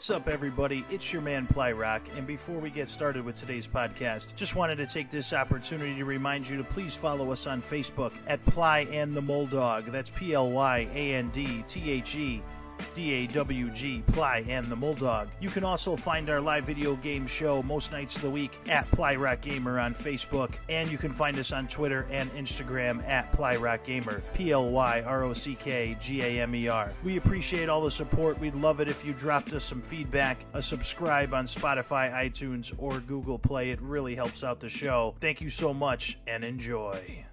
What's up, everybody? It's your man Plyrock, and before we get started with today's podcast, just wanted to take this opportunity to remind you to please follow us on Facebook at Ply and the Moldog. That's P L Y A N D T H E D-A-W-G, Ply, and the Muldog. You can also find our live video game show most nights of the week at Ply Rock Gamer on Facebook, and you can find us on Twitter and Instagram at Ply Rock Gamer, P-L-Y-R-O-C-K-G-A-M-E-R. We appreciate all the support. We'd love it if you dropped us some feedback, a subscribe on Spotify, iTunes, or Google Play. It really helps out the show. Thank you so much, and enjoy.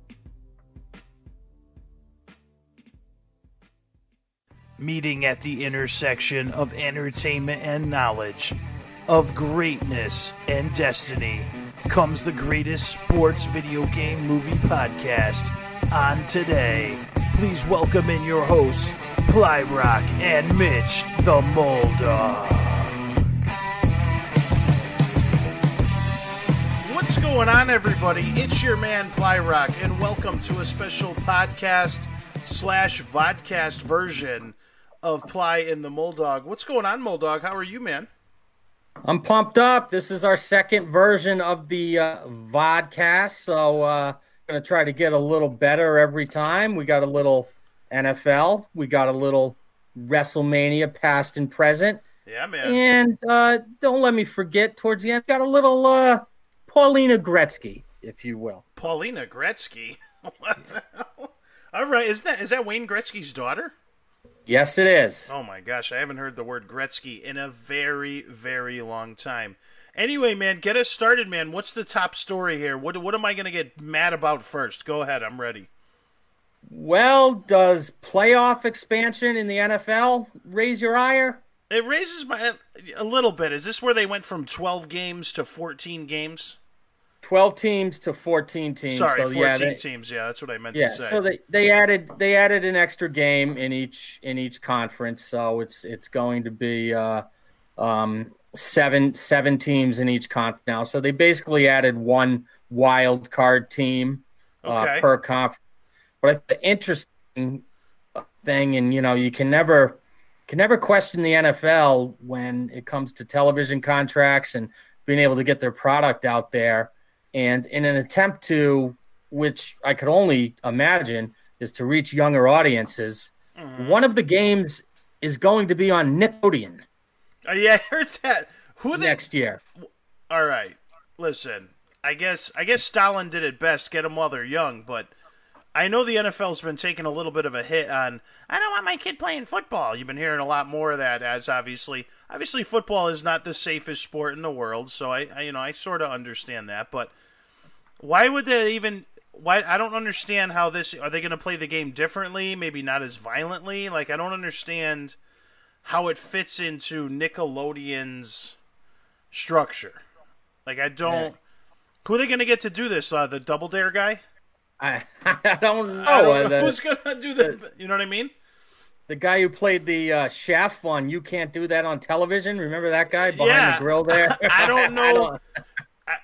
Meeting at the intersection of entertainment and knowledge, of greatness and destiny, comes the greatest sports video game movie podcast on today. Please welcome in your hosts, Plyrock and Mitch the Moldog. What's going on, everybody? It's your man Plyrock, and welcome to a special podcast slash vodcast version of Ply in the Moldog. What's going on, Moldog? How are you, man? I'm pumped up. This is our second version of the uh, vodcast, so uh, gonna try to get a little better every time. We got a little NFL, we got a little WrestleMania, past and present. Yeah, man. And uh, don't let me forget, towards the end, got a little uh, Paulina Gretzky, if you will. Paulina Gretzky. what the hell? All right, is that is that Wayne Gretzky's daughter? Yes, it is. Oh my gosh, I haven't heard the word Gretzky in a very, very long time. Anyway, man, get us started, man. What's the top story here? What what am I going to get mad about first? Go ahead, I'm ready. Well, does playoff expansion in the NFL raise your ire? It raises my a little bit. Is this where they went from 12 games to 14 games? 12 teams to 14 teams. Sorry, so, 14 yeah, they, teams. Yeah, that's what I meant yeah, to say. so they, they added they added an extra game in each in each conference. So it's it's going to be uh, um, seven seven teams in each conference now. So they basically added one wild card team uh, Okay. per conference. But the interesting thing, and you know, you can never can never question the NFL when it comes to television contracts and being able to get their product out there. And in an attempt to, which I could only imagine, is to reach younger audiences, Mhm. one of the games is going to be on Nickelodeon Uh, yeah, I heard that. Who the next year. All right. Listen, I guess I guess Stalin did it best, get them while they're young, but I know the NFL's been taking a little bit of a hit on I don't want my kid playing football. You've been hearing a lot more of that as obviously obviously football is not the safest sport in the world, so I, I you know, I sort of understand that, but why would they even why I don't understand how this are they going to play the game differently, maybe not as violently? Like I don't understand how it fits into Nickelodeon's structure. Like I don't. Who are they going to get to do this? Uh, the Double Dare guy? I, I don't know. I don't Uh, know the, who's going to do the. You know what I mean? the guy who played the uh, chef on You Can't Do That on Television. Remember that guy behind Yeah. the grill there? I don't know. I,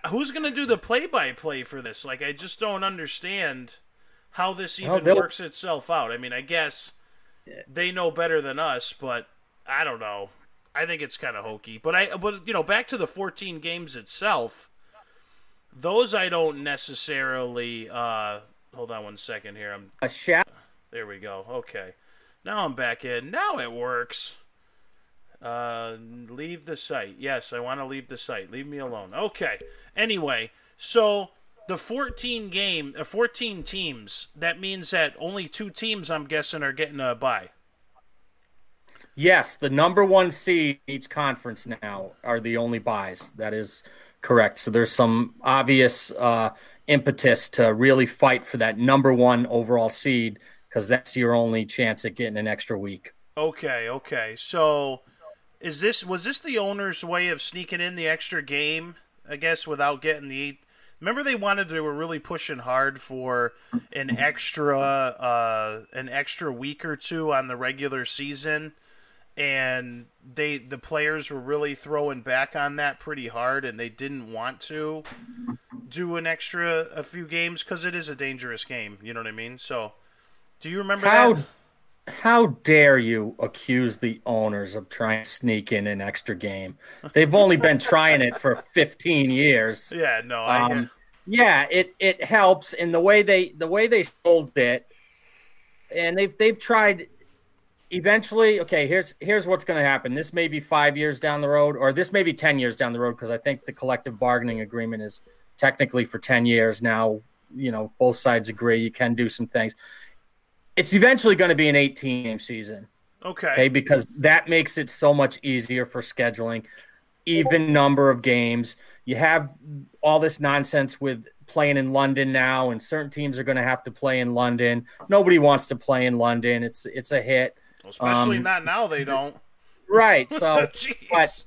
who's going to do the play-by-play for this? Like I just don't understand how this even they'll- works itself out. I mean, I guess they know better than us, but I don't know. I think it's kind of hokey. But I, but you know, back to the 14 games itself. Those I don't necessarily. Uh, hold on one second here. I'm a chef. there. We go. Okay, now I'm back in. Now it works. Uh, leave the site. Yes, I want to leave the site. Leave me alone. Okay. Anyway, so the 14 game, uh, 14 teams. That means that only two teams, I'm guessing, are getting a bye. Yes, the number one seed in each conference now are the only buys. That is correct. So there's some obvious uh, impetus to really fight for that number one overall seed because that's your only chance at getting an extra week. Okay, okay. So is this was this the owner's way of sneaking in the extra game, I guess, without getting the Remember they wanted they were really pushing hard for an extra uh an extra week or two on the regular season and they the players were really throwing back on that pretty hard and they didn't want to do an extra a few games cuz it is a dangerous game, you know what I mean? So do you remember How that? How dare you accuse the owners of trying to sneak in an extra game? They've only been trying it for 15 years. Yeah, no, I um, yeah, it it helps in the way they the way they sold it, and they've they've tried. Eventually, okay. Here's here's what's going to happen. This may be five years down the road, or this may be ten years down the road, because I think the collective bargaining agreement is technically for ten years now. You know, both sides agree you can do some things it's eventually going to be an 18 game season. Okay. Okay, because that makes it so much easier for scheduling, even number of games. You have all this nonsense with playing in London now, and certain teams are going to have to play in London. Nobody wants to play in London. It's it's a hit, especially um, not now. They don't. Right. So, but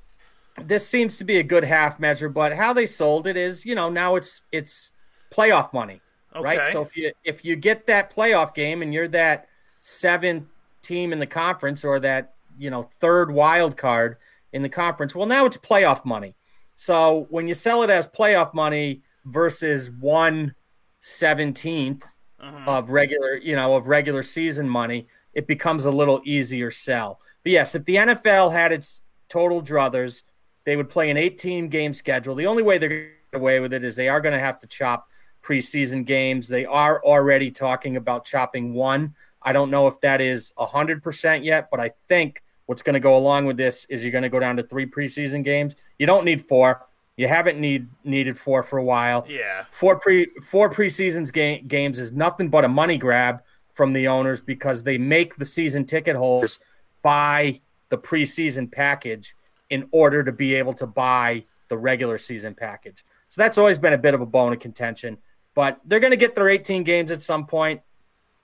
this seems to be a good half measure. But how they sold it is, you know, now it's it's playoff money. Okay. Right. So if you if you get that playoff game and you're that seventh team in the conference or that you know third wild card in the conference, well now it's playoff money. So when you sell it as playoff money versus one seventeenth uh-huh. of regular, you know, of regular season money, it becomes a little easier sell. But yes, if the NFL had its total druthers, they would play an 18 game schedule. The only way they're going to get away with it is they are going to have to chop preseason games. They are already talking about chopping one. I don't know if that is 100% yet, but I think what's going to go along with this is you're going to go down to three preseason games. You don't need four. You haven't need needed four for a while. Yeah. Four pre four preseasons game, games is nothing but a money grab from the owners because they make the season ticket holders buy the preseason package in order to be able to buy the regular season package. So that's always been a bit of a bone of contention. But they're going to get their 18 games at some point.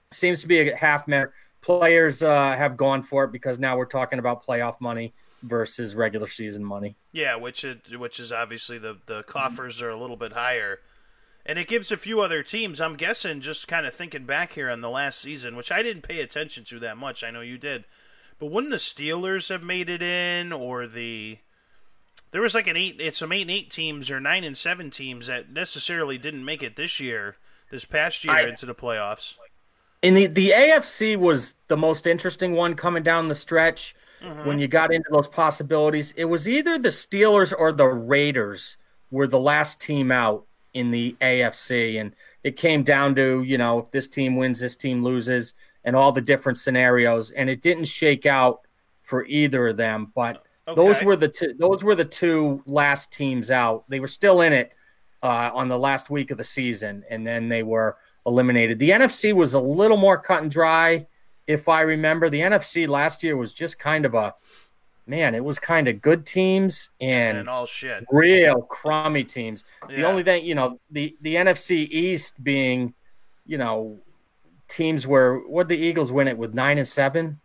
Seems to be a half measure. Players uh, have gone for it because now we're talking about playoff money versus regular season money. Yeah, which it, which is obviously the the coffers are a little bit higher. And it gives a few other teams, I'm guessing, just kind of thinking back here on the last season, which I didn't pay attention to that much. I know you did. But wouldn't the Steelers have made it in or the there was like an eight, it's some eight and eight teams or nine and seven teams that necessarily didn't make it this year, this past year I, into the playoffs. And the the AFC was the most interesting one coming down the stretch. Mm-hmm. When you got into those possibilities, it was either the Steelers or the Raiders were the last team out in the AFC, and it came down to you know if this team wins, this team loses, and all the different scenarios, and it didn't shake out for either of them, but Okay. Those were the two. Those were the two last teams out. They were still in it uh, on the last week of the season, and then they were eliminated. The NFC was a little more cut and dry, if I remember. The NFC last year was just kind of a man. It was kind of good teams and, and all shit, real crummy teams. Yeah. The only thing, you know, the the NFC East being, you know, teams where what the Eagles win it with nine and seven.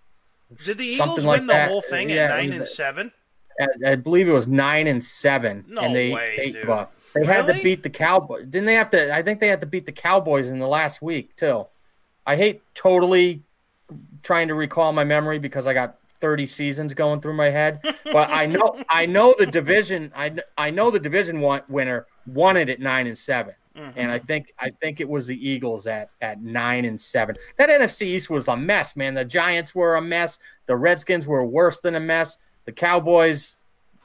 Did the Eagles like win the that. whole thing yeah, at nine and seven? I, I, believe it was nine and seven. No and they, way, they, dude. Uh, they really? had to beat the Cowboys. Didn't they have to? I think they had to beat the Cowboys in the last week too. I hate totally trying to recall my memory because I got 30 seasons going through my head. But I know I know the division. I I know the division winner won it at nine and 7 mm-hmm. and I think I think it was the Eagles at at nine and seven. That NFC East was a mess, man. The Giants were a mess. The Redskins were worse than a mess. The Cowboys,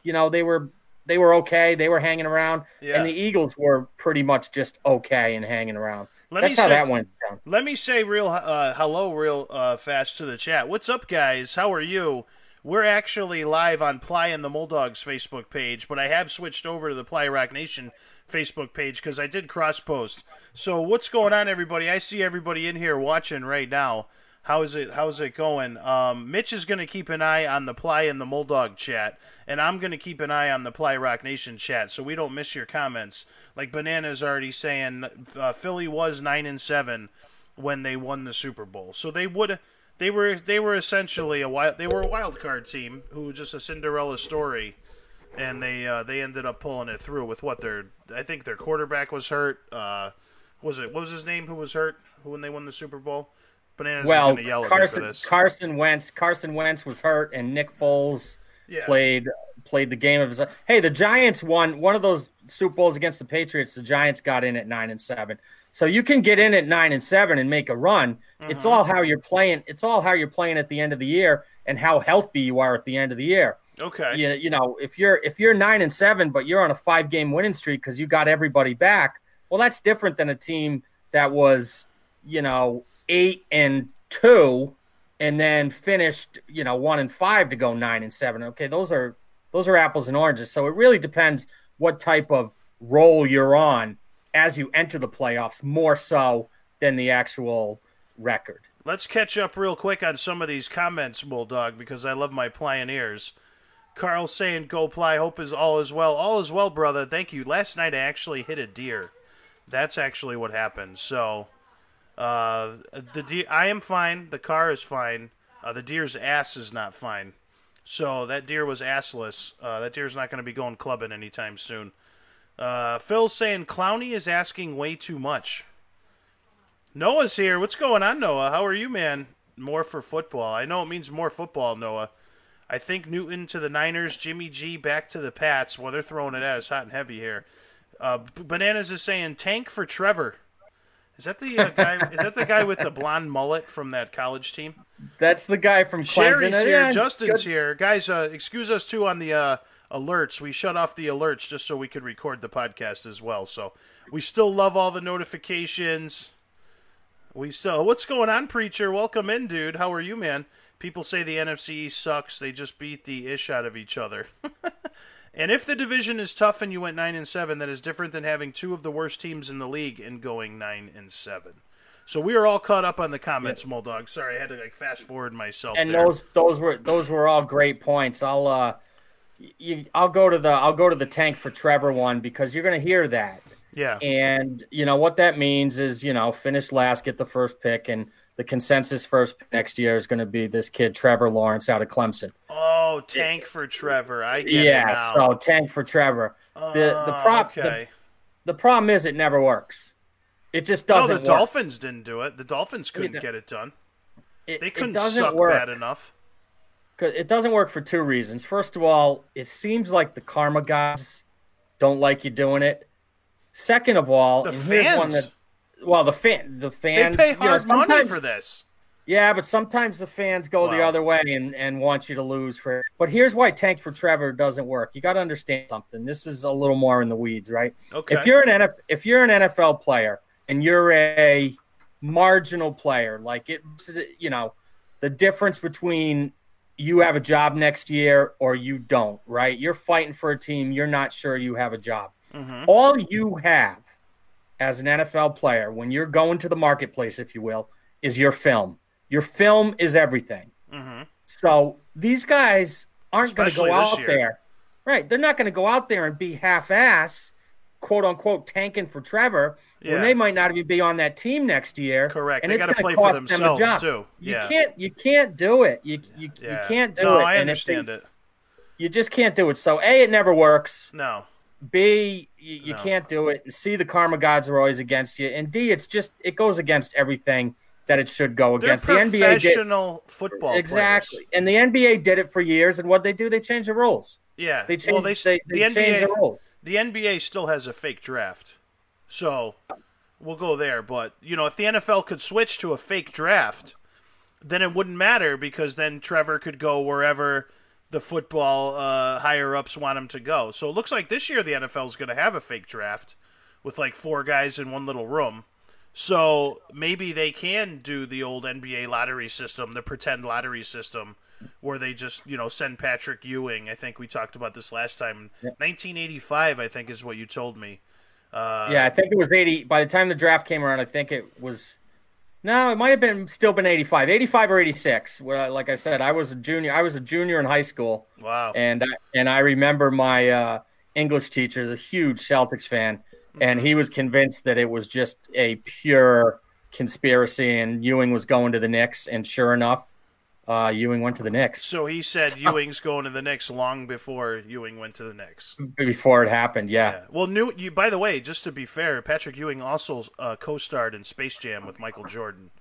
you know, they were they were okay. They were hanging around, yeah. and the Eagles were pretty much just okay and hanging around. Let That's how say, that went down. Let me say real uh, hello, real uh, fast to the chat. What's up, guys? How are you? We're actually live on Ply and the Mouldogs Facebook page, but I have switched over to the Ply Rock Nation Facebook page because I did cross post. So what's going on, everybody? I see everybody in here watching right now. How is it? How's it going? Um, Mitch is going to keep an eye on the Ply and the Moldog chat, and I'm going to keep an eye on the Ply Rock Nation chat, so we don't miss your comments. Like Banana's already saying, uh, Philly was nine and seven when they won the Super Bowl, so they would they were they were essentially a wild they were a wild card team who was just a Cinderella story and they uh, they ended up pulling it through with what their I think their quarterback was hurt. Uh, was it what was his name who was hurt when they won the Super Bowl? Bananas well, Carson Carson Wentz Carson Wentz was hurt and Nick Foles yeah. played played the game of his. Hey, the Giants won one of those Super Bowls against the Patriots, the Giants got in at nine and seven. So you can get in at nine and seven and make a run. Mm-hmm. It's all how you're playing. It's all how you're playing at the end of the year and how healthy you are at the end of the year. Okay. You, you know, if you're if you're nine and seven, but you're on a five game winning streak because you got everybody back, well, that's different than a team that was, you know, eight and two and then finished, you know, one and five to go nine and seven. Okay, those are those are apples and oranges. So it really depends what type of role you're on as you enter the playoffs, more so than the actual record. Let's catch up real quick on some of these comments, Bulldog, because I love my pioneers. Carl saying, "Go Ply. Hope is all is well. All is well, brother. Thank you. Last night I actually hit a deer. That's actually what happened. So, uh, the deer. I am fine. The car is fine. Uh, the deer's ass is not fine. So that deer was assless. Uh, that deer's not going to be going clubbing anytime soon. Uh, Phil's saying Clowney is asking way too much. Noah's here. What's going on, Noah? How are you, man? More for football. I know it means more football, Noah. I think Newton to the Niners, Jimmy G back to the Pats. Well, they're throwing it at us hot and heavy here. Uh, Bananas is saying tank for Trevor. Is that the uh, guy? is that the guy with the blonde mullet from that college team? That's the guy from Clemson. Sherry's here. Yeah, Justin's good. here. Guys, uh, excuse us too on the uh, alerts. We shut off the alerts just so we could record the podcast as well. So we still love all the notifications. We still. What's going on, preacher? Welcome in, dude. How are you, man? People say the NFC sucks. They just beat the ish out of each other. and if the division is tough and you went nine and seven, that is different than having two of the worst teams in the league and going nine and seven. So we are all caught up on the comments, yeah. Muldog. Sorry, I had to like fast forward myself. And there. those those were those were all great points. I'll uh, you, I'll go to the I'll go to the tank for Trevor one because you're going to hear that. Yeah. And you know what that means is you know finish last, get the first pick, and the consensus first next year is going to be this kid Trevor Lawrence out of Clemson. Oh, tank for Trevor. I get yeah, so tank for Trevor. The the prop oh, okay. the, the, problem is it never works. It just doesn't. Work. No, the work. Dolphins didn't do it. The Dolphins couldn't it, get it done. It, they couldn't suck work. bad enough. It doesn't work for two reasons. First of all, it seems like the karma gods don't like you doing it. Second of all, the fans. That, well, the fan, the fans, they pay hard you know, money for this. Yeah, but sometimes the fans go wow. the other way and, and want you to lose for. But here's why Tank for Trevor doesn't work. You got to understand something. This is a little more in the weeds, right? Okay. If you're an NFL, if you're an NFL player and you're a marginal player, like it, you know, the difference between you have a job next year or you don't, right? You're fighting for a team. You're not sure you have a job. Mm-hmm. All you have as an NFL player, when you're going to the marketplace, if you will, is your film. Your film is everything. Mm-hmm. So these guys aren't going to go out year. there. Right. They're not going to go out there and be half ass, quote unquote, tanking for Trevor yeah. when they might not even be on that team next year. Correct. And they got to play for themselves them too. Yeah. You can't you can't do it. You you, yeah. you can't do no, it. I understand they, it. You just can't do it. So A, it never works. No. B, you, you no. can't do it. C, the karma gods are always against you. And D, it's just it goes against everything that it should go They're against. the NBA professional football exactly, players. and the NBA did it for years. And what they do, they change the rules. Yeah, they change. Well, they, they, they the NBA, the, rules. the NBA still has a fake draft, so we'll go there. But you know, if the NFL could switch to a fake draft, then it wouldn't matter because then Trevor could go wherever the football uh, higher ups want him to go. So it looks like this year the NFL is going to have a fake draft with like four guys in one little room. So maybe they can do the old NBA lottery system, the pretend lottery system, where they just you know send Patrick Ewing. I think we talked about this last time. 1985, I think, is what you told me. Uh, yeah, I think it was 80. By the time the draft came around, I think it was no, it might have been still been 85, 85 or 86. Where, like I said, I was a junior. I was a junior in high school. Wow. And I, and I remember my uh, English teacher, the huge Celtics fan, mm-hmm. and he was convinced that it was just a pure conspiracy, and Ewing was going to the Knicks. And sure enough, uh, Ewing went to the Knicks. So he said so, Ewing's going to the Knicks long before Ewing went to the Knicks. Before it happened, yeah. yeah. Well, new. You, by the way, just to be fair, Patrick Ewing also uh, co-starred in Space Jam with Michael Jordan.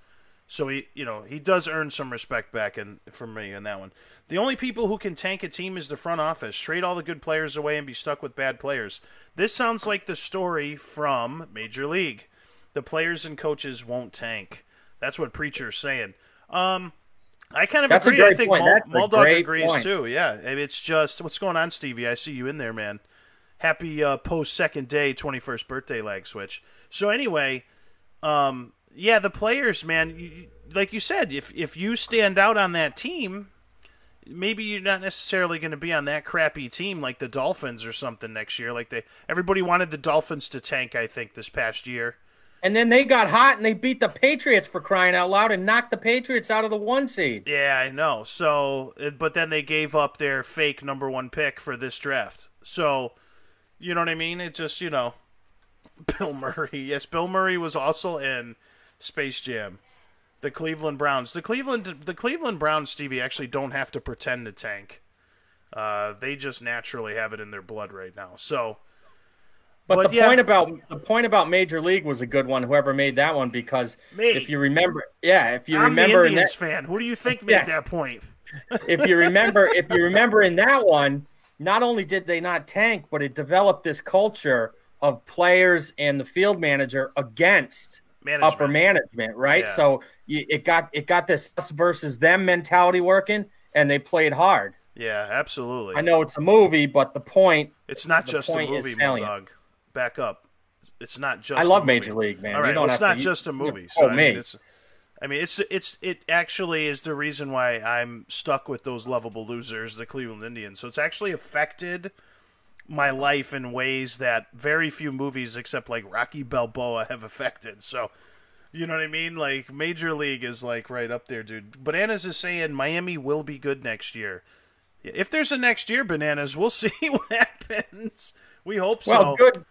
So he, you know, he does earn some respect back in from me in that one. The only people who can tank a team is the front office. Trade all the good players away and be stuck with bad players. This sounds like the story from Major League. The players and coaches won't tank. That's what Preacher's saying. Um, I kind of That's agree. I think point. Mul- Muldog agrees point. too. Yeah, it's just what's going on, Stevie. I see you in there, man. Happy uh, post second day, twenty first birthday lag switch. So anyway, um, yeah, the players, man, you, like you said, if if you stand out on that team, maybe you're not necessarily going to be on that crappy team like the Dolphins or something next year. Like they, everybody wanted the Dolphins to tank. I think this past year. And then they got hot and they beat the Patriots for crying out loud and knocked the Patriots out of the one seed. Yeah, I know. So, but then they gave up their fake number one pick for this draft. So, you know what I mean? It just, you know, Bill Murray. Yes, Bill Murray was also in Space Jam. The Cleveland Browns. The Cleveland the Cleveland Browns, Stevie, actually don't have to pretend to tank. Uh, they just naturally have it in their blood right now. So, but, but the yeah. point about the point about Major League was a good one. Whoever made that one, because Me. if you remember, yeah, if you I'm remember, the Indians that, fan. Who do you think made yeah. that point? if you remember, if you remember in that one, not only did they not tank, but it developed this culture of players and the field manager against management. upper management, right? Yeah. So it got it got this us versus them mentality working, and they played hard. Yeah, absolutely. I know it's a movie, but the point it's not just a movie, dog. Back up. It's not just. I love Major League, man. All right, well, it's not to, just a movie. So I mean, it's. I mean, it's it's it actually is the reason why I'm stuck with those lovable losers, the Cleveland Indians. So it's actually affected my life in ways that very few movies except like Rocky Balboa have affected. So, you know what I mean? Like Major League is like right up there, dude. Bananas is saying Miami will be good next year. If there's a next year, Bananas, we'll see what happens. We hope so. Well, good.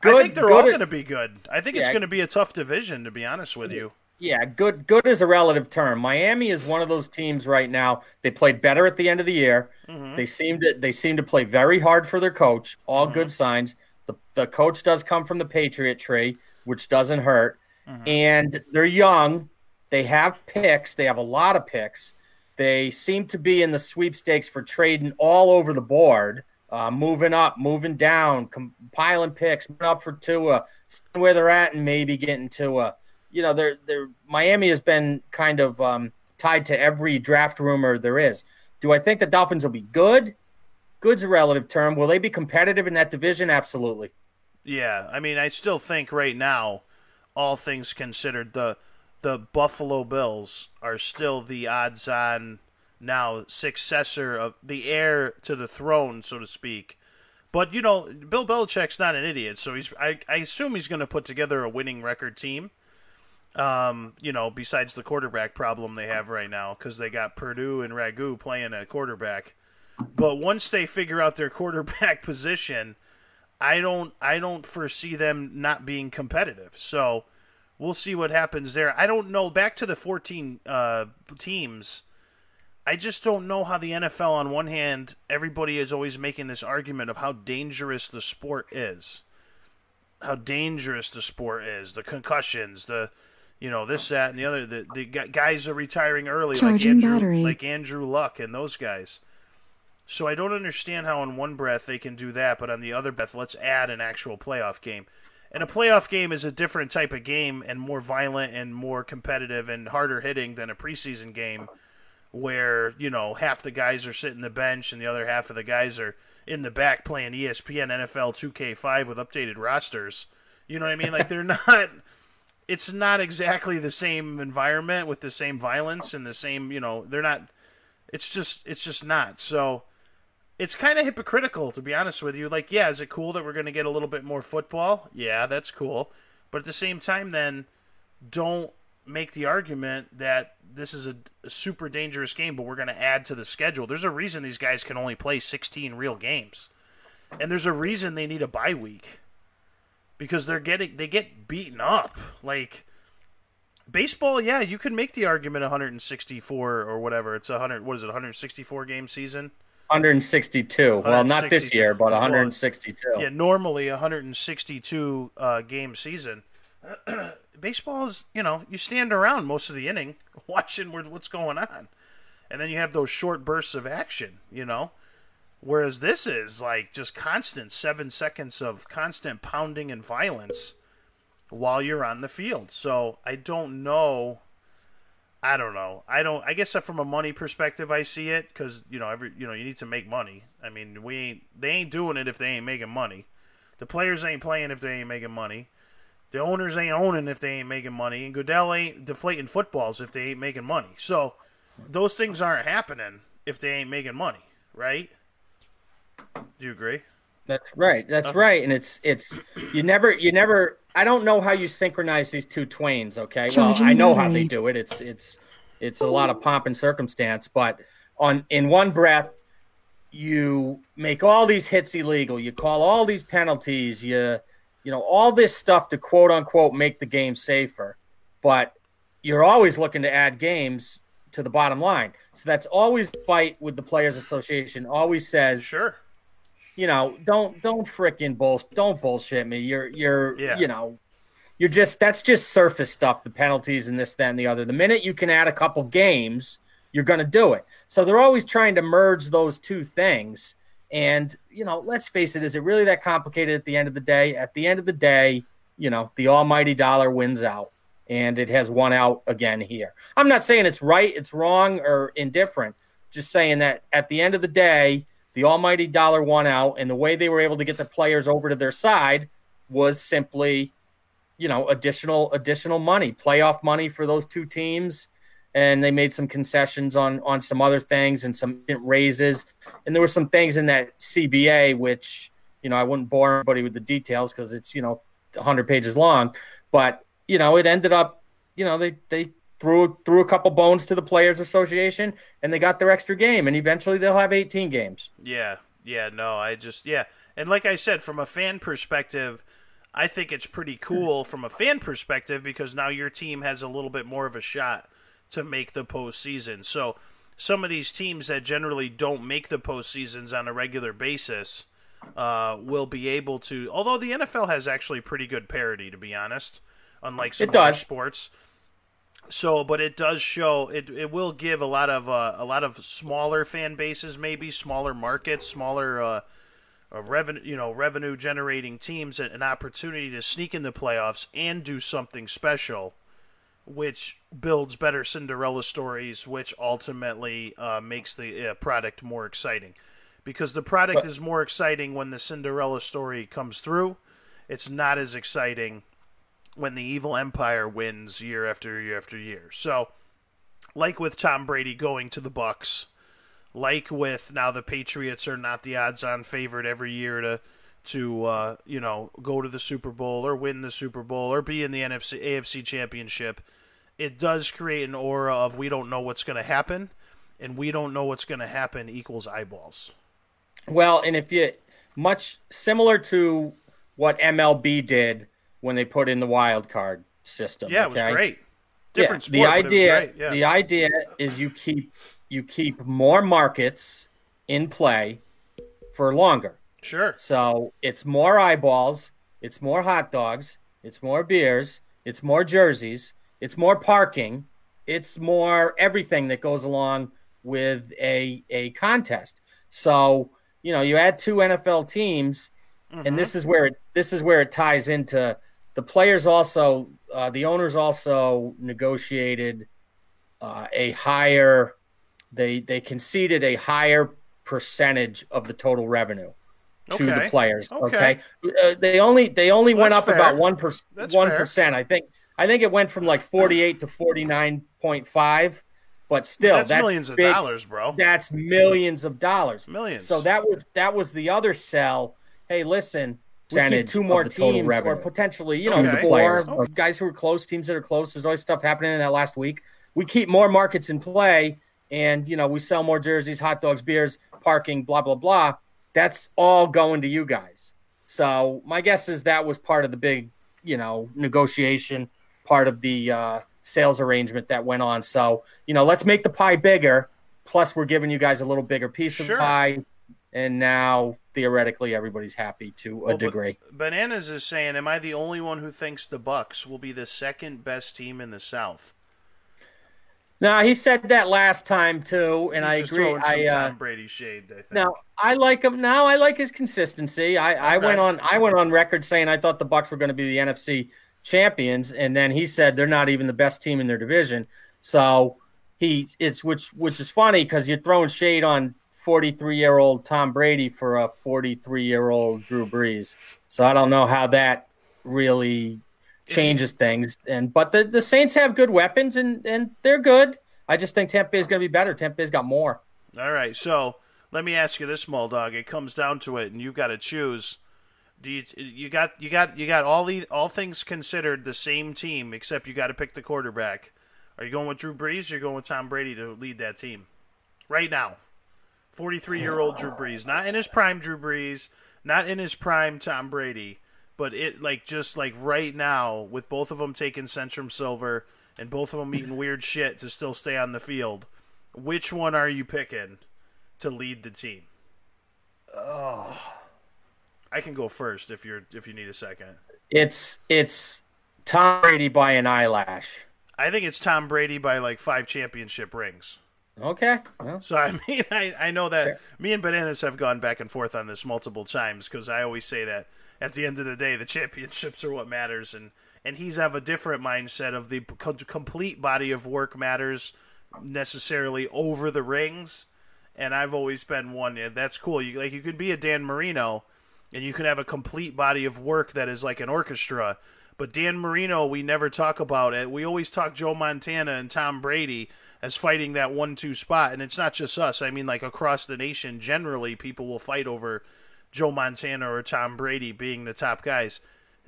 Good I think they're all going to be good. I think yeah. it's going to be a tough division, to be honest with you. Yeah, good good is a relative term. Miami is one of those teams right now. They played better at the end of the year. Mm-hmm. They seem to they seem to play very hard for their coach. All mm-hmm. good signs. The the coach does come from the Patriot tree, which doesn't hurt. Mm-hmm. And they're young. They have picks. They have a lot of picks. They seem to be in the sweepstakes for trading all over the board, uh, moving up, moving down, compiling picks, up for Tua, where they're at, and maybe getting Tua you know, they're, they're Miami has been kind of um, tied to every draft rumor there is. Do I think the Dolphins will be good? Good's a relative term. Will they be competitive in that division? Absolutely. Yeah, I mean, I still think right now, all things considered, the the Buffalo Bills are still the odds-on now successor of the heir to the throne, so to speak. But you know, Bill Belichick's not an idiot, so he's I, I assume he's going to put together a winning record team. Um, you know, besides the quarterback problem they have right now, because they got Purdue and Ragu playing at quarterback. But once they figure out their quarterback position, I don't I don't foresee them not being competitive. So we'll see what happens there. I don't know. Back to the 14 uh, teams. I just don't know how the NFL, on one hand, everybody is always making this argument of how dangerous the sport is. How dangerous the sport is. The concussions, the you know this, that, and the other. The, the guys are retiring early, Charging like Andrew, battery. like Andrew Luck and those guys. So I don't understand how in one breath they can do that, but on the other breath, let's add an actual playoff game. And a playoff game is a different type of game and more violent and more competitive and harder hitting than a preseason game where, you know, half the guys are sitting the bench and the other half of the guys are in the back playing ESPN NFL 2K5 with updated rosters. You know what I mean? Like they're not it's not exactly the same environment with the same violence and the same, you know, they're not it's just it's just not. So it's kind of hypocritical to be honest with you. Like, yeah, is it cool that we're going to get a little bit more football? Yeah, that's cool. But at the same time then don't make the argument that this is a, a super dangerous game, but we're going to add to the schedule. There's a reason these guys can only play 16 real games. And there's a reason they need a bye week because they're getting they get beaten up. Like baseball, yeah, you can make the argument 164 or whatever. It's 100. What is it? 164 game season. 162. Well, not this year, but 162. Yeah, normally 162 uh, game season. baseball is, you know, you stand around most of the inning watching what's going on. And then you have those short bursts of action, you know. Whereas this is like just constant seven seconds of constant pounding and violence while you're on the field. So I don't know. I don't know. I don't. I guess from a money perspective, I see it because you know every you know you need to make money. I mean, we ain't they ain't doing it if they ain't making money. The players ain't playing if they ain't making money. The owners ain't owning if they ain't making money, and Goodell ain't deflating footballs if they ain't making money. So those things aren't happening if they ain't making money, right? Do you agree? That's right. That's okay. right. And it's it's you never you never I don't know how you synchronize these two twains, okay? Well, I know how they do it. It's it's it's a lot of pomp and circumstance, but on in one breath you make all these hits illegal, you call all these penalties, you you know, all this stuff to quote unquote make the game safer. But you're always looking to add games to the bottom line. So that's always the fight with the players association always says sure you know, don't don't freaking bull don't bullshit me. You're you're yeah. you know, you're just that's just surface stuff, the penalties and this, that, and the other. The minute you can add a couple games, you're gonna do it. So they're always trying to merge those two things. And, you know, let's face it, is it really that complicated at the end of the day? At the end of the day, you know, the almighty dollar wins out and it has won out again here. I'm not saying it's right, it's wrong, or indifferent. Just saying that at the end of the day, the almighty dollar won out, and the way they were able to get the players over to their side was simply, you know, additional additional money, playoff money for those two teams, and they made some concessions on on some other things and some raises, and there were some things in that CBA which you know I wouldn't bore anybody with the details because it's you know 100 pages long, but you know it ended up, you know they they threw threw a couple bones to the players association and they got their extra game and eventually they'll have 18 games. Yeah. Yeah no i just yeah. And like i said from a fan perspective i think it's pretty cool from a fan perspective because now your team has a little bit more of a shot to make the postseason. So some of these teams that generally don't make the postseasons on a regular basis uh, will be able to although the nfl has actually pretty good parity to be honest unlike some other sports. So, but it does show it. It will give a lot of uh, a lot of smaller fan bases, maybe smaller markets, smaller uh, uh, revenue, you know, revenue generating teams an opportunity to sneak in the playoffs and do something special, which builds better Cinderella stories, which ultimately uh, makes the uh, product more exciting. Because the product but, is more exciting when the Cinderella story comes through. It's not as exciting when the evil empire wins year after year after year. So, like with Tom Brady going to the Bucs, like with now the Patriots are not the odds-on favorite every year to to uh, you know go to the Super Bowl or win the Super Bowl or be in the NFC AFC Championship. It does create an aura of we don't know what's going to happen, and we don't know what's going to happen equals eyeballs. Well, and if you much similar to what MLB did when they put in the wild card system. Yeah, okay? it was great. Different yeah, sport, the idea yeah. the idea is you keep you keep more markets in play for longer. Sure. So it's more eyeballs, it's more hot dogs, it's more beers, it's more jerseys, it's more parking, it's more everything that goes along with a a contest. So, you know, you add two NFL teams mm-hmm. and this is where it this is where it ties into the players also, uh, the owners also negotiated uh, a higher. They they conceded a higher percentage of the total revenue to okay. the players. Okay, okay? Uh, they only they only well, went up fair. about one percent. One percent. I think I think it went from like forty eight to forty nine point five. But still, that's, that's millions big, of dollars, bro. That's millions of dollars. Millions. So that was that was the other sell. Hey, listen, we keep two more teams or potentially, you know, okay. four okay. guys who are close, teams that are close. There's always stuff happening in that last week. We keep more markets in play and, you know, we sell more jerseys, hot dogs, beers, parking, blah, blah, blah. That's all going to you guys. So my guess is that was part of the big, you know, negotiation, part of the uh, sales arrangement that went on. So, you know, let's make the pie bigger. Plus, we're giving you guys a little bigger piece sure. of pie. And now theoretically everybody's happy to a Well, degree. Bananas is saying, "Am I the only one who thinks the Bucs will be the second best team in the South?" Now he said that last time too, and He's I agree. I uh, Tom Brady shade. I think. now I like him. Now I like his consistency. I, I went on I went on record saying I thought the Bucs were going to be the NFC champions, and then he said they're not even the best team in their division. So he it's which which is funny because you're throwing shade on 43 year old Tom Brady for a 43 year old Drew Brees. So I don't know how that really changes things. And but the, the Saints have good weapons and and they're good. I just think Tampa is going to be better. Tampa Bay's got more. All right, so let me ask you this, small dog. It comes down to it, and you've got to choose. Do you you got you got you got all the all things considered the same team, except you got to pick the quarterback. Are you going with Drew Brees? or You're going with Tom Brady to lead that team right now. Forty-three year old Drew Brees, not in his prime. Drew Brees, not in his prime. Tom Brady, but it like just like right now with both of them taking Centrum Silver and both of them eating weird shit to still stay on the field. Which one are you picking to lead the team? Oh. I can go first if you're if you need a second. It's it's Tom Brady by an eyelash. I think it's Tom Brady by like five championship rings. Okay. Well, So I mean, I, I know that me and Bananas have gone back and forth on this multiple times because I always say that at the end of the day, the championships are what matters, and and he's have a different mindset of the complete body of work matters necessarily over the rings. And I've always been one. yeah, That's cool. You like you can be a Dan Marino, and you can have a complete body of work that is like an orchestra. But Dan Marino, we never talk about it. We always talk Joe Montana and Tom Brady as fighting that one-two spot, and it's not just us. I mean, like across the nation, generally, people will fight over Joe Montana or Tom Brady being the top guys.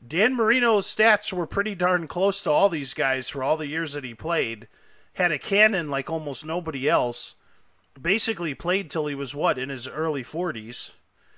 Dan Marino's stats were pretty darn close to all these guys for all the years that he played. Had a cannon like almost nobody else. Basically played till he was what in his early forties.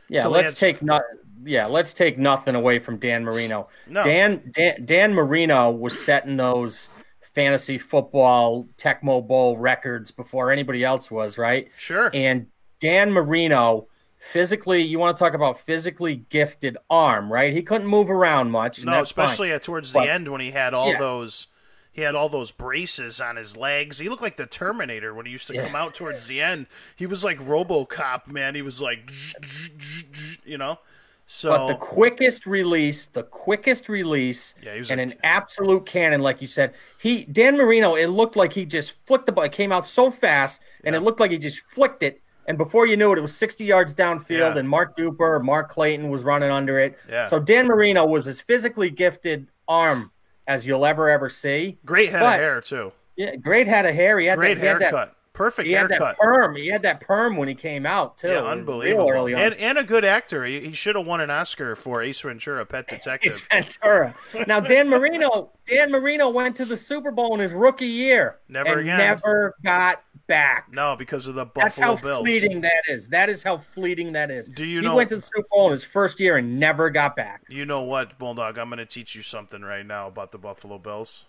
yeah. So let's take not. Yeah, let's take nothing away from Dan Marino. No. Dan, Dan Dan Marino was setting those fantasy football Tecmo Bowl records before anybody else was, right? Sure. And Dan Marino, physically, you want to talk about physically gifted arm, right? He couldn't move around much. No, that's fine. especially at towards But- the end when he had all Yeah. those he had all those braces on his legs. He looked like the Terminator when he used to Yeah. come out towards the end. He was like RoboCop, man. He was like you know. So But the quickest release, the quickest release, Yeah, and an absolute cannon, like you said. He Dan Marino, it looked like he just flicked the ball. It came out so fast, and it looked like he just flicked it. And before you knew it, it was 60 yards downfield, Yeah. and Mark Duper Mark Clayton was running under it. Yeah. So Dan Marino was as physically gifted arm as you'll ever ever see. great head but- of hair too. Yeah, great head of hair. He had Great that, he had haircut. that, Perfect he had that perm. He had that perm when he came out too. Yeah, unbelievable. early on. And, and a good actor. He, he should have won an Oscar for Ace Ventura, Pet Detective. Ventura. Now Dan Marino, Dan Marino went to the Super Bowl in his rookie year. Never again. Never got back. No, because of the Buffalo Bills. That's how Bills. fleeting that is. That is how fleeting that is. Do you he know- went to the Super Bowl in his first year and never got back. You know what, Bulldog? I'm going to teach you something right now about the Buffalo Bills.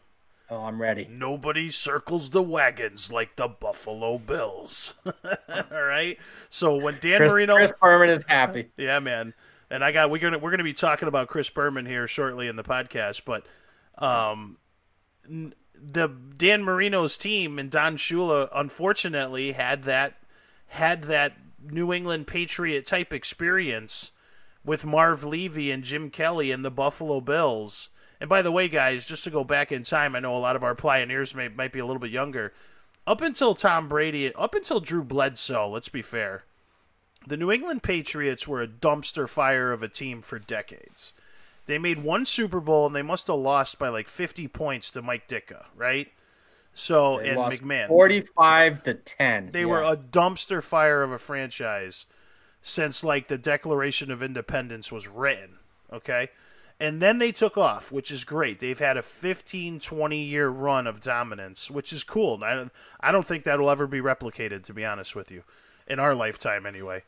Oh, I'm ready. Nobody circles the wagons like the Buffalo Bills. All right. So when Dan Chris, Marino, Chris Berman is happy. yeah, man, and I got we're gonna we're gonna be talking about Chris Berman here shortly in the podcast, but um, the Dan Marino's team and Don Shula unfortunately had that had that New England Patriot type experience with Marv Levy and Jim Kelly and the Buffalo Bills. And by the way, guys, just to go back in time, I know a lot of our pioneers may, might be a little bit younger. Up until Tom Brady, up until Drew Bledsoe, let's be fair, the New England Patriots were a dumpster fire of a team for decades. They made one Super Bowl and they must have lost by like 50 points to Mike Ditka, right? So, They and McMahon. 45 to 10. They Yeah. were a dumpster fire of a franchise since like the Declaration of Independence was written. Okay. And then they took off, which is great. They've had a 15, 20 year run of dominance, which is cool. I don't, I don't think that will ever be replicated, to be honest with you, in our lifetime anyway.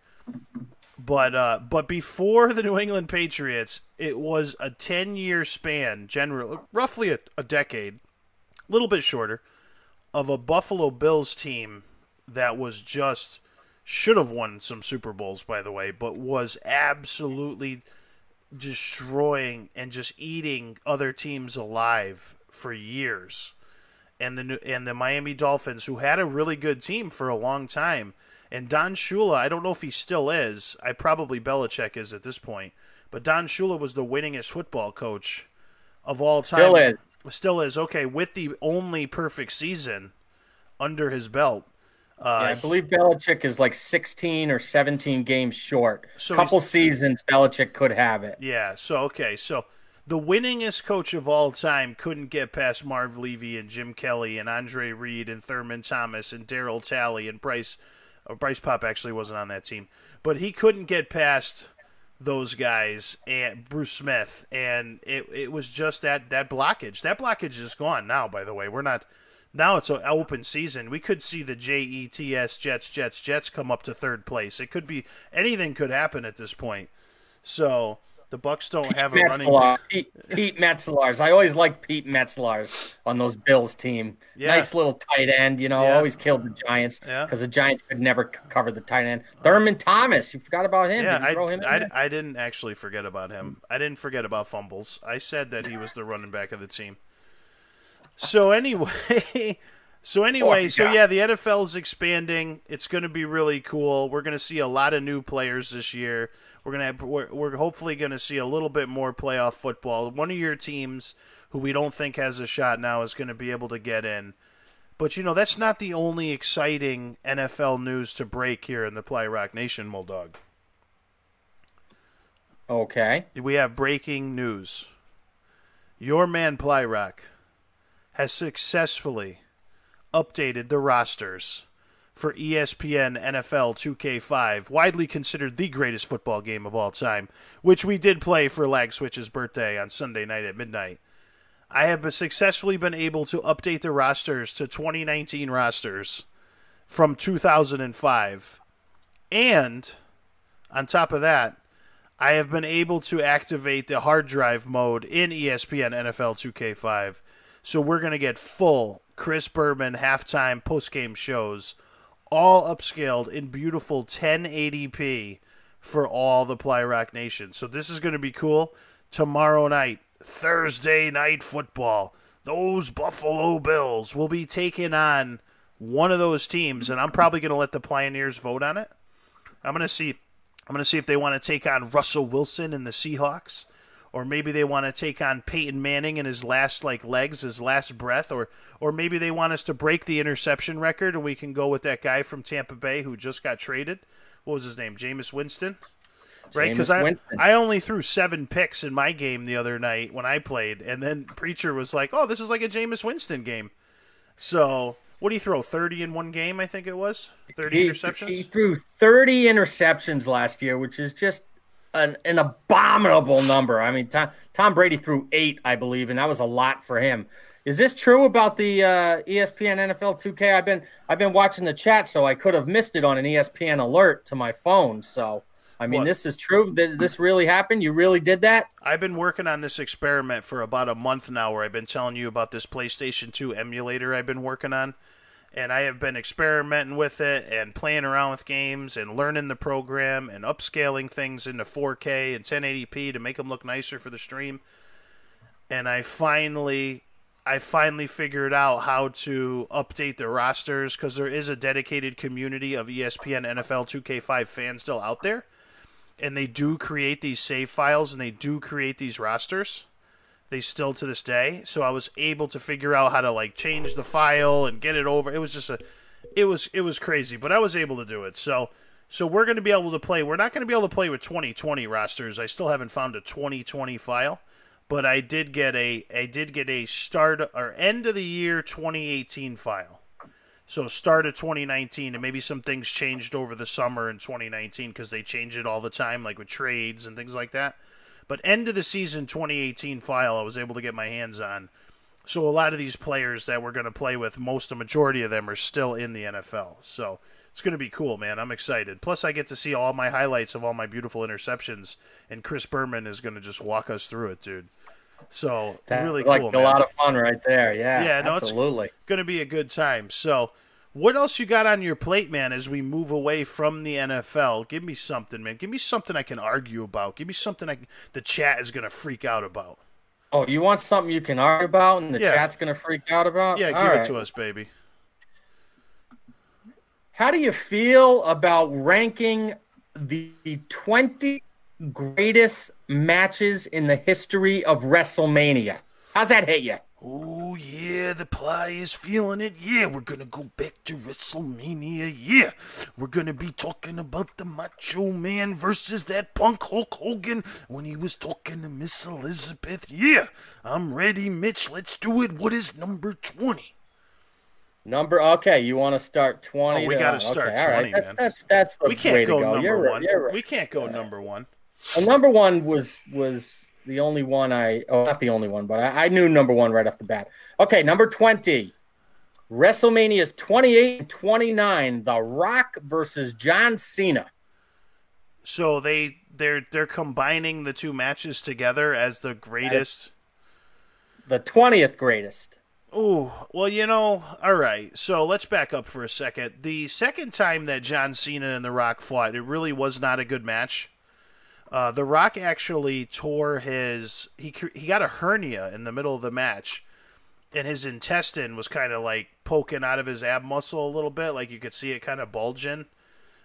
But uh, but before the New England Patriots, it was a 10 year span, generally, roughly a, a decade, a little bit shorter, of a Buffalo Bills team that was just should have won some Super Bowls, by the way, but was absolutely destroying and just eating other teams alive for years. And the and the Miami Dolphins, who had a really good team for a long time, and Don Shula, I don't know if he still is. I probably Belichick is at this point, but Don Shula was the winningest football coach of all time. Still is. Still is okay with the only perfect season under his belt. Uh, yeah, I believe Belichick is like 16 or 17 games short. So couple seasons, Belichick could have it. Yeah. So okay. So the winningest coach of all time couldn't get past Marv Levy and Jim Kelly and Andre Reed and Thurman Thomas and Darryl Talley and Bryce. Uh, Bryce Paup actually wasn't on that team, but he couldn't get past those guys and Bruce Smith, and it it was just that that blockage. That blockage is gone now. By the way, we're not now it's an open season. We could see the Jets, Jets, Jets, Jets come up to third place. It could be anything could happen at this point. So the Bucks don't Pete have a Metzelaars, running. Pete, Pete Metzelaars. I always like Pete Metzelaars on those Bills team. Yeah. Nice little tight end. You know, Yeah. always killed the Giants Yeah. because the Giants could never cover the tight end. Uh, Thurman Thomas. You forgot about him. Yeah, Did you him in I, there? I, I didn't actually forget about him. I didn't forget about fumbles. I said that he was the running back of the team. So anyway, so anyway, Oh, so yeah, the NFL is expanding. It's going to be really cool. We're going to see a lot of new players this year. We're going to have, we're, we're hopefully going to see a little bit more playoff football. One of your teams who we don't think has a shot now is going to be able to get in. But you know, that's not the only exciting NFL news to break here in the Play Rock Nation, Muldog. okay. we have breaking news. Your man Plyrock has successfully updated the rosters for ESPN NFL 2K5, widely considered the greatest football game of all time, which we did play for Lag Switch's birthday on Sunday night at midnight. I have successfully been able to update the rosters to 2019 rosters from 2005. And on top of that, I have been able to activate the hard drive mode in ESPN NFL 2K5. So we're going to get full Chris Berman halftime postgame shows, all upscaled in beautiful 1080p for all the Ply Rock Nation. So this is going to be cool. Tomorrow night, Thursday night football, those Buffalo Bills will be taking on one of those teams, and I'm probably going to let the Pioneers vote on it. I'm going to see I'm going to see if they want to take on Russell Wilson and the Seahawks, or maybe they want to take on Peyton Manning in his last like legs, his last breath, or or maybe they want us to break the interception record and we can go with that guy from Tampa Bay who just got traded. What was his name? Jameis Winston. Right, because I Winston. I only threw seven picks in my game the other night when I played, and then Preacher was like, "Oh, this is like a Jameis Winston game." So, what do you throw? Thirty in one game, I think it was. Thirty He, interceptions. he threw 30 interceptions last year, which is just an, an abominable number. I mean, Tom, Tom Brady threw eight, I believe, and that was a lot for him. Is this true about the uh, ESPN NFL 2K? I've been I've been watching the chat, so I could have missed it on an ESPN alert to my phone. So, I mean, What? this is true. Th- This really happened. You really did that? I've been working on this experiment for about a month now where I've been telling you about this PlayStation 2 emulator I've been working on. And I have been experimenting with it and playing around with games and learning the program and upscaling things into 4K and 1080p to make them look nicer for the stream. And I finally I finally figured out how to update the rosters because there is a dedicated community of ESPN NFL 2K5 fans still out there and they do create these save files and they do create these rosters. They still to this day. So I was able to figure out how to like change the file and get it over. It was just a it was it was crazy, but I was able to do it. So so we're going to be able to play. We're not going to be able to play with 2020 rosters. I still haven't found a 2020 file, but I did get a I did get a start or end of the year 2018 file. So start of 2019, and maybe some things changed over the summer in 2019 because they change it all the time, like with trades and things like that. But end of the season 2018 file, I was able to get my hands on. So a lot of these players that we're going to play with, most the majority of them are still in the NFL. So it's going to be cool, man. I'm excited. Plus, I get to see all my highlights of all my beautiful interceptions, and Chris Berman is going to just walk us through it, dude. So That's really like cool, a man lot of fun right there. Yeah, Yeah, no, it's- going to be a good time. So What else you got on your plate, man, as we move away from the NFL? Give me something, man. Give me something I can argue about. Give me something I, the chat is going to freak out about. Oh, you want something you can argue about and the yeah. chat's going to freak out about? Yeah, give it to us, baby. How do you feel about ranking the 20 greatest matches in the history of WrestleMania? How's that hit you? Oh, yeah, the ply is feeling it. Yeah, we're going to go back to WrestleMania. Yeah, we're going to be talking about the Macho Man versus that punk Hulk Hogan when he was talking to Miss Elizabeth. Yeah, I'm ready, Mitch. Let's do it. What is number 20? Number okay, you want to start twenty? Oh, we got to start okay, twenty, right. man. That's that's, that's we can't go, go, number you're one. Right, right. We can't go number one. Well, number one was was the only one I oh not the only one, but I, I knew number one right off the bat. Okay, number twenty. WrestleMania's 28 and 29, The Rock versus John Cena. So they they're they're combining the two matches together as the greatest the 20th greatest. Oh, well, you know, all right. So let's back up for a second. The second time that John Cena and The Rock fought, it really was not a good match. Uh, the Rock actually tore his he he got a hernia in the middle of the match, and his intestine was kind of like poking out of his ab muscle a little bit, like you could see it kind of bulging.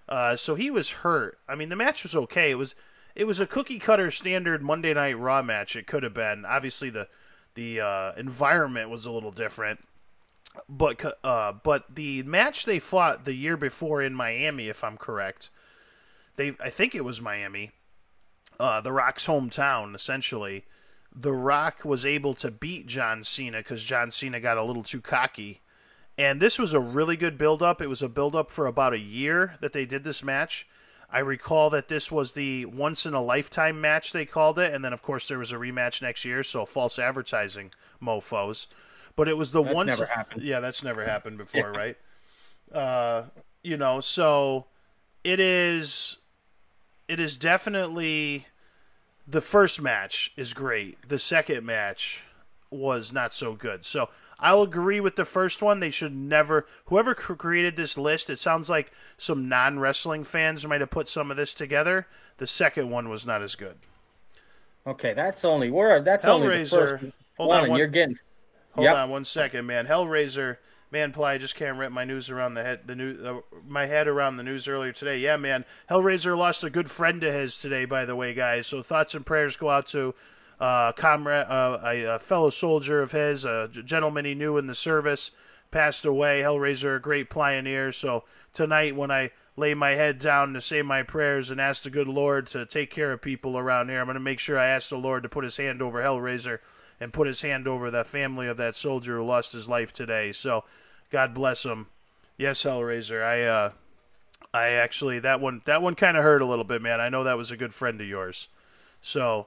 Uh, so he was hurt. I mean, the match was okay. It was it was a cookie cutter standard Monday Night Raw match. It could have been. Obviously, the the uh, environment was a little different, but uh, but the match they fought the year before in Miami, if I'm correct, they I think it was Miami uh, The Rock's hometown, essentially, The Rock was able to beat John Cena because John Cena got a little too cocky. And this was a really good build up. It was a build up for about a year that they did this match. I recall that this was the once in a lifetime match they called it, and then of course there was a rematch next year, so false advertising mofos. But it was the that's once never happened. Yeah, that's never happened before, yeah. right? Uh, you know, so it is it is definitely the first match is great. The second match was not so good. So I'll agree with the first one. They should never. Whoever created this list, it sounds like some non wrestling fans might have put some of this together. The second one was not as good. Okay, that's only where that's Hellraiser, only the first hold one, on one, you're getting. Hold yep. on one second, man. Hellraiser man, Ply, I just can't wrap my news around the head, the new, uh, my head around the news earlier today. Yeah, man, Hellraiser lost a good friend of his today, by the way, guys. So thoughts and prayers go out to uh, comrade, uh, a, a, fellow soldier of his, a gentleman he knew in the service, passed away. Hellraiser, a great pioneer. So tonight, when I lay my head down to say my prayers and ask the good Lord to take care of people around here, I'm going to make sure I ask the Lord to put His hand over Hellraiser and put his hand over the family of that soldier who lost his life today. So, God bless him. Yes, Hellraiser. I uh, I actually that one that one kind of hurt a little bit, man. I know that was a good friend of yours. So,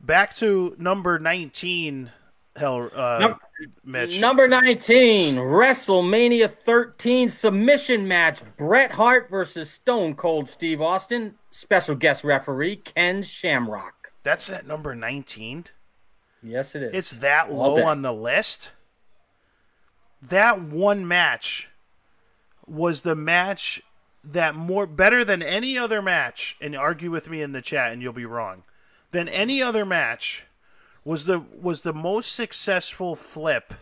back to number nineteen. Hell, uh, number, Mitch. Number 19, WrestleMania 13 submission match. Bret Hart versus Stone Cold Steve Austin. Special guest referee, Ken Shamrock. That's at number 19? Yes, it is. It's that low on the list. That one match was the match that more better than any other match. And argue with me in the chat, and you'll be wrong. Than any other match was the was the most successful flip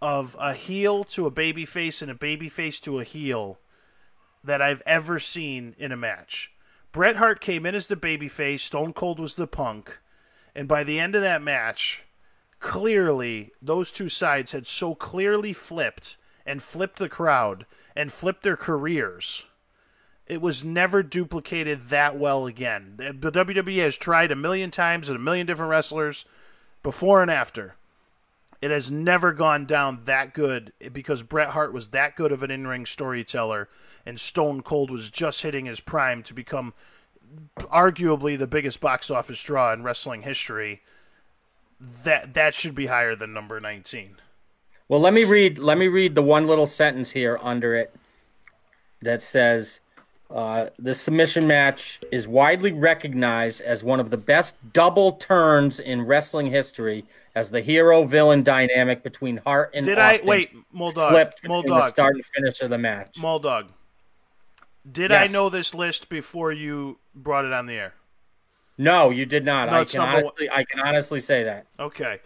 of a heel to a babyface and a babyface to a heel that I've ever seen in a match. Bret Hart came in as the babyface, Stone Cold was the punk. And by the end of that match, clearly those two sides had so clearly flipped and flipped the crowd and flipped their careers. It was never duplicated that well again. The WWE has tried a million times and a million different wrestlers before and after. It has never gone down that good because Bret Hart was that good of an in ring storyteller and Stone Cold was just hitting his prime to become arguably the biggest box office draw in wrestling history, that that should be higher than number 19. Well, let me read let me read the one little sentence here under it that says Uh, this submission match is widely recognized as one of the best double turns in wrestling history, as the hero villain dynamic between Hart and Did Austin I wait, Moldog? flipped between the start and finish of the match. Moldog. Did I know this list before you brought it on the air? No, you did not. No, I can number one. honestly, I can honestly say that. Okay.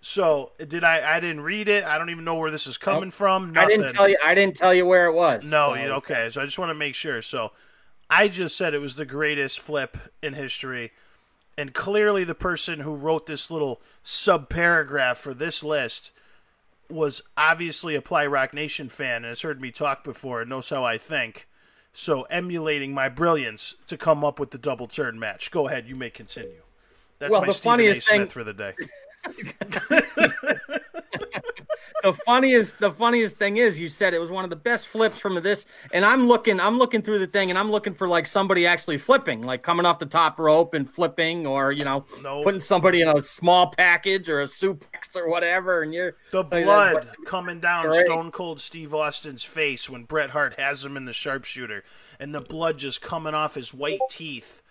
So did I? I didn't read it. I don't even know where this is coming from. I didn't tell you. I didn't tell you where it was. No. so- okay. So I just want to make sure. So I just said it was the greatest flip in history, and clearly the person who wrote this little sub paragraph for this list was obviously a Ply Rock Nation fan and has heard me talk before and knows how I think. So emulating my brilliance to come up with the double turn match. Go ahead. You may continue. That's Well, my the Stephen A. funniest thing- Smith for the day. the funniest the funniest thing is you said it was one of the best flips from this and i'm looking i'm looking through the thing and i'm looking for like somebody actually flipping like coming off the top rope and flipping or you know No. putting somebody in a small package or a suplex or whatever and you're The like, blood coming down Great. Stone Cold Steve Austin's face when Bret Hart has him in the sharpshooter, and the blood just coming off his white teeth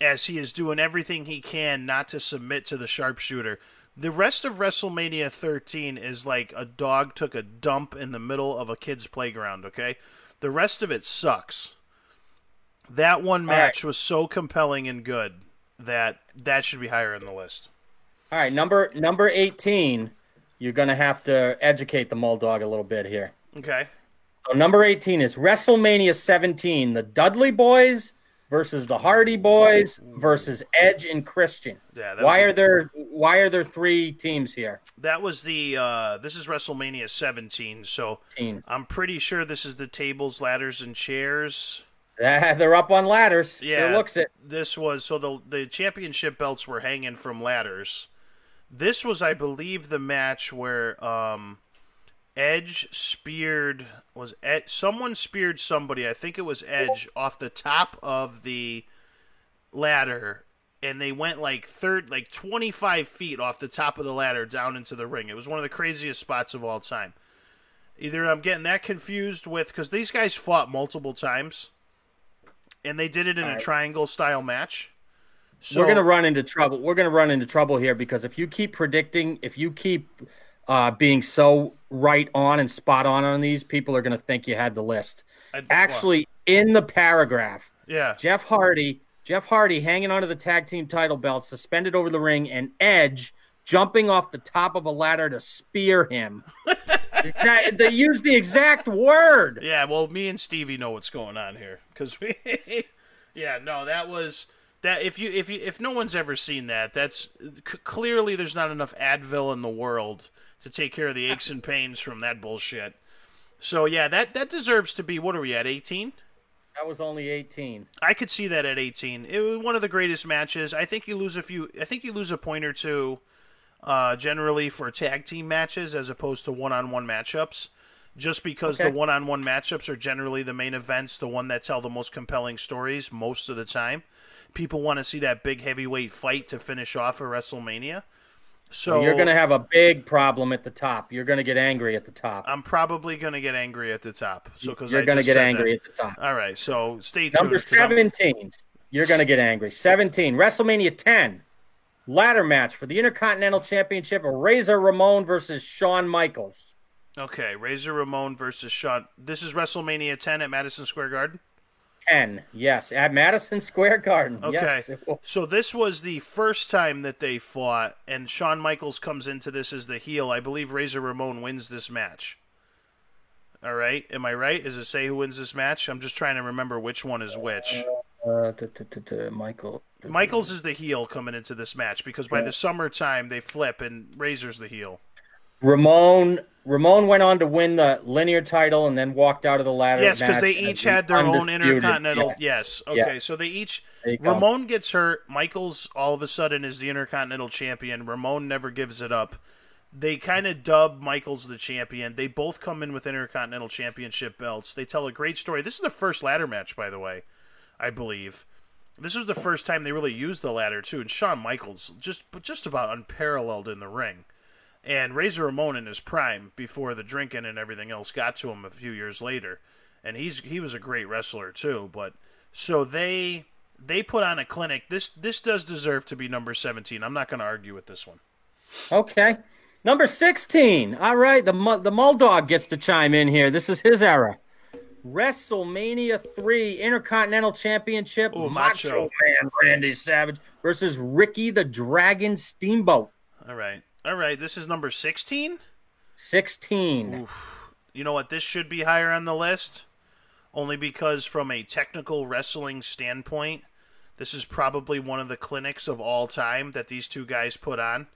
as he is doing everything he can not to submit to the sharpshooter. The rest of WrestleMania 13 is like a dog took a dump in the middle of a kid's playground, okay? The rest of it sucks. That one All right. match was so compelling and good that that should be higher in the list. all right number number 18 you're gonna have to educate the Moldog a little bit here Okay. So number 18 is WrestleMania 17, the Dudley Boys versus the Hardy Boys versus Edge and Christian. Yeah, Why are there why are there three teams here? That was the uh this is WrestleMania 17, so Team. I'm pretty sure this is the tables, ladders and chairs. Ah, they're up on ladders. Yeah. Sure looks it. This was so the the championship belts were hanging from ladders. This was I believe the match where um Edge speared was Ed, someone speared somebody, I think it was Edge off the top of the ladder and they went like third like 25 feet off the top of the ladder down into the ring. It was one of the craziest spots of all time. Either I'm getting that confused with because these guys fought multiple times, and they did it in a triangle style match. So We're gonna run into trouble. We're gonna run into trouble here because if you keep predicting, if you keep uh, being so right on and spot on on these, people are gonna think you had the list. I- Actually, in the paragraph, yeah, Jeff Hardy, Jeff Hardy hanging onto the tag team title belt, suspended over the ring, and Edge jumping off the top of a ladder to spear him. They used the exact word. yeah. Well, me and Stevie know what's going on here because we, yeah, no, that was that. If you if you if no one's ever seen that, that's c- clearly there's not enough Advil in the world to take care of the aches and pains from that bullshit. So yeah, that that deserves to be. What are we at? 18. That was only 18. I could see that at 18. It was one of the greatest matches. I think you lose a few. I think you lose a point or two, uh, generally for tag team matches as opposed to one-on-one matchups, just because Okay. the one-on-one matchups are generally the main events, the one that tell the most compelling stories most of the time. People want to see that big heavyweight fight to finish off a WrestleMania. So You're going to have a big problem at the top. You're going to get angry at the top. I'm probably going to get angry at the top. So because You're going to get angry at the top. All right, so stay tuned. Number 'cause I'm- 17. You're going to get angry. 17. WrestleMania 10. Ladder match for the Intercontinental Championship. Razor Ramon versus Shawn Michaels. Okay, Razor Ramon versus Shawn. This is WrestleMania 10 at Madison Square Garden. 10. Yes, at Madison Square Garden. Okay. Yes. So this was the first time that they fought, and Shawn Michaels comes into this as the heel. I believe Razor Ramon wins this match. All right, am I right? Is it say who wins this match? I'm just trying to remember which one is which. Uh, t- t- t- t- Michael. Michaels is the heel coming into this match because by the summertime they flip and Razor's the heel. Ramon. Ramon went on to win the linear title and then walked out of the ladder. Yes, because they each had their own intercontinental. Yeah, Yes. Yeah. Okay, so they each you go. Ramon gets hurt. Michaels all of a sudden is the Intercontinental Champion. Ramon never gives it up. They kind of dub Michaels the champion. They both come in with Intercontinental Championship belts. They tell a great story. This is the first ladder match, by the way, I believe. This was the first time they really used the ladder too, and Shawn Michaels just just about unparalleled in the ring, and Razor Ramon in his prime before the drinking and everything else got to him a few years later and he's he was a great wrestler too. But so they they put on a clinic. This this does deserve to be number 17. I'm not going to argue with this one. Okay. Number 16. All right, the the Muldog gets to chime in here. This is his era. WrestleMania 3 Intercontinental Championship Ooh, Macho. Macho. Man Randy Savage versus Ricky the Dragon Steamboat. All right. All right, this is number 16. 16. You know what? This should be higher on the list only because from a technical wrestling standpoint, this is probably one of the clinics of all time that these two guys put on.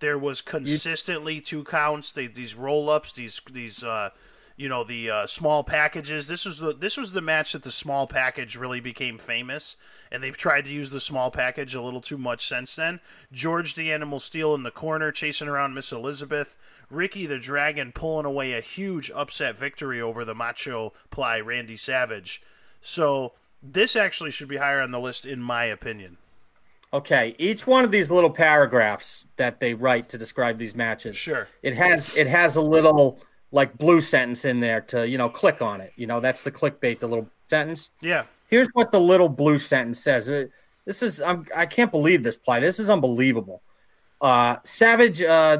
There was consistently two counts, they, these roll-ups, these these uh, you know the uh, small packages. This was the this was the match that the small package really became famous, and they've tried to use the small package a little too much since then. George the Animal Steele in the corner chasing around Miss Elizabeth. Ricky the Dragon pulling away a huge upset victory over the Macho Ply Randy Savage. So this actually should be higher on the list in my opinion. Okay, each one of these little paragraphs that they write to describe these matches, Sure. it has it has a little like blue sentence in there to you know click on it. You know that's the clickbait, the little sentence. Yeah. Here's what the little blue sentence says. Uh, This is I'm, I can't believe this play. This is unbelievable. Uh, Savage, uh,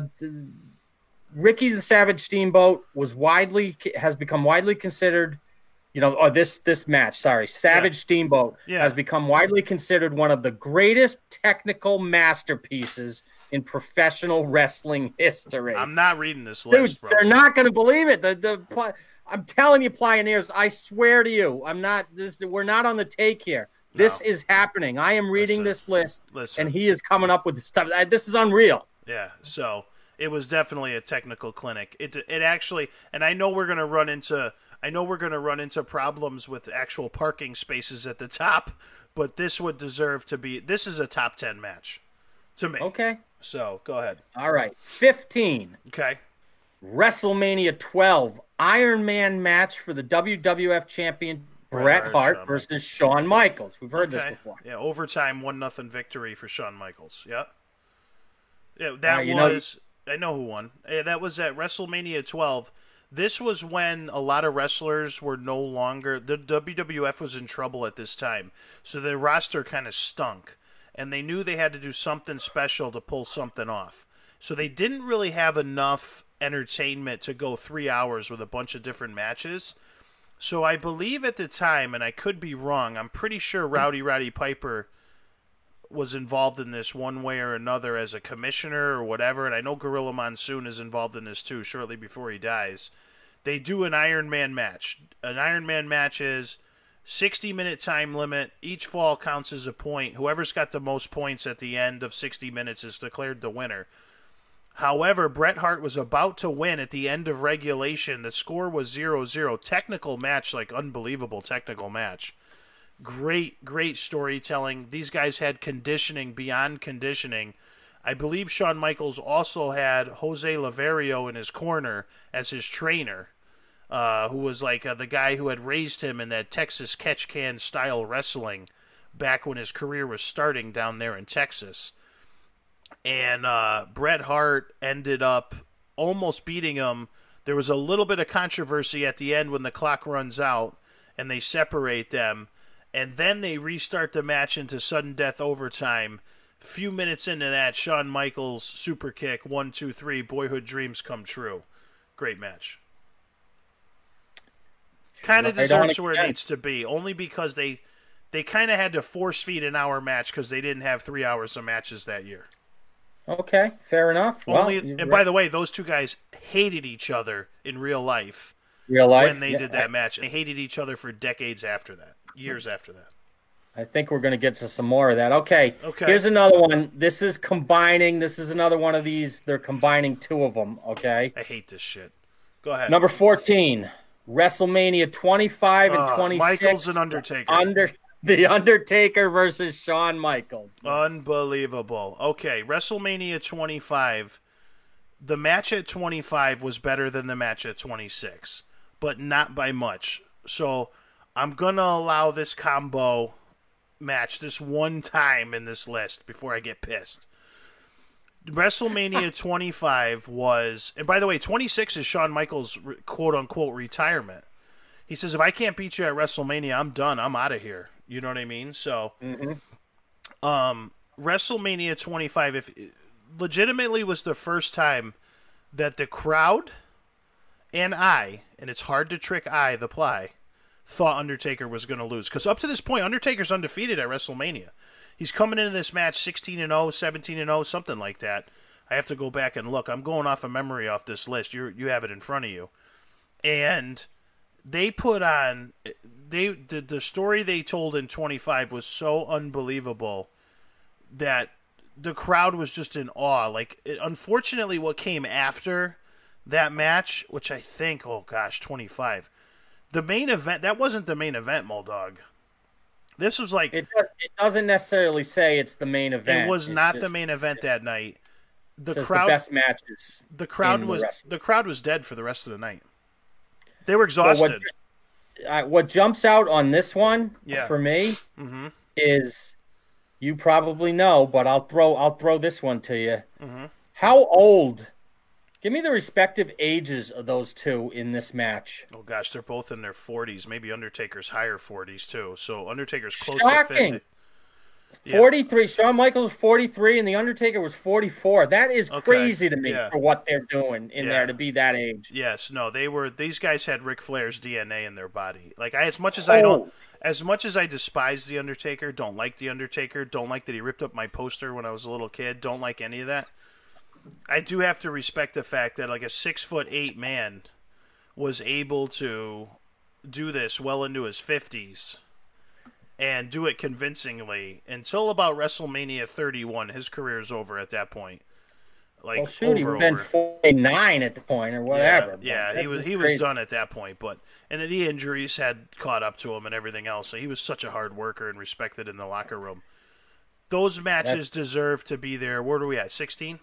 Ricky the Savage Steamboat was widely has become widely considered. You know, or this this match. Sorry, Savage Steamboat Yeah. has become widely considered one of the greatest technical masterpieces in professional wrestling history. I'm not reading this Dude, list, bro. they're not going to believe it. The the I'm telling you, pioneers. I swear to you, I'm not. This we're not on the take here. This No. is happening. I am reading Listen. this list, Listen. and he is coming up with this stuff. This is unreal. Yeah, so it was definitely a technical clinic. It it actually, and I know we're gonna run into, I know we're gonna run into problems with actual parking spaces at the top, but this would deserve to be. This is a top ten match, to me. Okay. So go ahead. All right. 15. Okay. WrestleMania 12 Iron Man match for the WWF champion Bret Hart, versus Shawn Michaels. We've heard this before. Yeah, overtime one nothing victory for Shawn Michaels. Yeah. Yeah, that Uh, you know- was I know who won. Yeah, that was at WrestleMania 12. This was when a lot of wrestlers were no longer the WWF was in trouble at this time. So the roster kind of stunk and they knew they had to do something special to pull something off. So they didn't really have enough entertainment to go 3 hours with a bunch of different matches. So I believe at the time, and I could be wrong, I'm pretty sure Rowdy Rowdy Piper was involved in this one way or another as a commissioner or whatever, and I know Gorilla Monsoon is involved in this too shortly before he dies. They do an Iron Man match. An Iron Man match is 60 minute time limit. Each fall counts as a point. Whoever's got the most points at the end of 60 minutes is declared the winner. However, Bret Hart was about to win at the end of regulation. The score was 0 0. Technical match, like unbelievable technical match. Great, great storytelling. These guys had conditioning beyond conditioning. I believe Shawn Michaels also had Jose Lothario in his corner as his trainer, uh, who was like uh, the guy who had raised him in that Texas catch can style wrestling back when his career was starting down there in Texas and uh, Bret Hart ended up almost beating him. There was a little bit of controversy at the end when the clock runs out and they separate them, and then they restart the match into sudden death overtime. Few minutes into that, Shawn Michaels super kick one two three. Boyhood dreams come true. Great match. Kind of deserves where it needs to be, only because they they kind of had to force feed an hour match because they didn't have three hours of matches that year. Okay, fair enough. Well, Only, you're and by the way, those two guys hated each other in real life real life when they yeah, did that match. They hated each other for decades after that, years after that. I think we're going to get to some more of that. Okay. Okay. Here's another one. This is combining. This is another one of these. They're combining two of them. Okay. I hate this shit. Go ahead. Number 14, WrestleMania 25 and Uh, 26. Michaels and Undertaker. Under the Undertaker versus Shawn Michaels. Unbelievable. Okay, WrestleMania 25. The match at 25 was better than the match at 26, but not by much. So I'm going to allow this combo match this one time in this list before I get pissed. WrestleMania 25 was, and by the way, 26 is Shawn Michaels' quote unquote retirement. He says, if I can't beat you at WrestleMania, I'm done. I'm out of here. You know what I mean? So, um, WrestleMania 25, if legitimately was the first time that the crowd and I, and it's hard to trick I, the ply, thought Undertaker was going to lose. Because up to this point, Undertaker's undefeated at WrestleMania. He's coming into this match 16 and 0, 17 and 0, something like that. I have to go back and look. I'm going off of memory off this list. You you have it in front of you. And they put on they the, the story they told in 25 was so unbelievable that the crowd was just in awe. Like it, unfortunately what came after that match, which I think oh gosh, 25. The main event that wasn't the main event, Moldog. This was like It, does, it doesn't necessarily say it's the main event. it was It's not the main event that night. The crowd the best matches. the crowd in the was the crowd was dead for the rest of the night. They were exhausted. what, uh, what jumps out on this one Yeah. for me mm-hmm. is you probably know, but I'll throw I'll throw this one to you. Mm-hmm. How old? Give me the respective ages of those two in this match. Oh gosh, they're both in their forties, maybe Undertaker's higher forties too. So Undertaker's close Shocking. to fifty. Yeah. 43. Shawn Michaels was 43 and The Undertaker was 44. That is Okay. crazy to me Yeah. for what they're doing in Yeah. there to be that age. Yes, no, they were. These guys had Ric Flair's DNA in their body. Like I, as much as I oh. don't, Oh. as much as I despise the Undertaker, don't like the Undertaker, don't like that he ripped up my poster when I was a little kid, don't like any of that. I do have to respect the fact that like a six foot eight man was able to do this well into his fifties and do it convincingly until about WrestleMania 31. His career's over at that point. Like Well, shoot, he over, would been 49 at the point or whatever. Yeah, yeah he was is he was done at that point, but and the injuries had caught up to him and everything else. So he was such a hard worker and respected in the locker room. Those matches deserve to be there. Where are we at? Sixteen.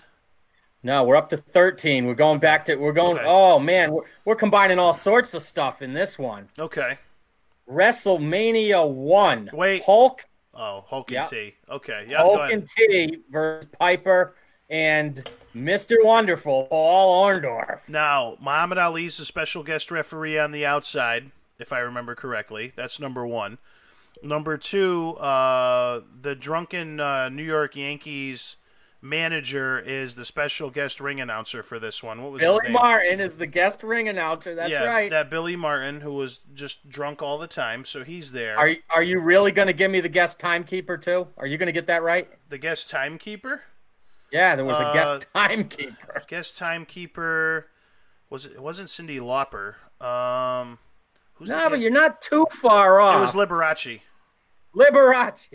No, we're up to 13. We're going back to, we're going, Okay. oh man, we're, we're combining all sorts of stuff in this one. Okay. WrestleMania 1. Wait. Hulk, Oh, Hulk and T. Okay. Yeah. Hulk and T versus Piper and Mr. Wonderful, Paul Orndorff. Now, Muhammad Ali's a special guest referee on the outside, if I remember correctly. That's number one. Number two, uh, the drunken uh, New York Yankees manager is the special guest ring announcer for this one. What was his Billy? Martin is the guest ring announcer. That's yeah, right. that Billy Martin, who was just drunk all the time, so he's there. Are are you really going to give me the guest timekeeper too? Are you going to get that right? the guest timekeeper? Yeah, there was a Uh, guest timekeeper. Guest timekeeper was it? It wasn't Cyndi Lauper. Um, who's No, the but you're not too far off. It was Liberace. Liberace.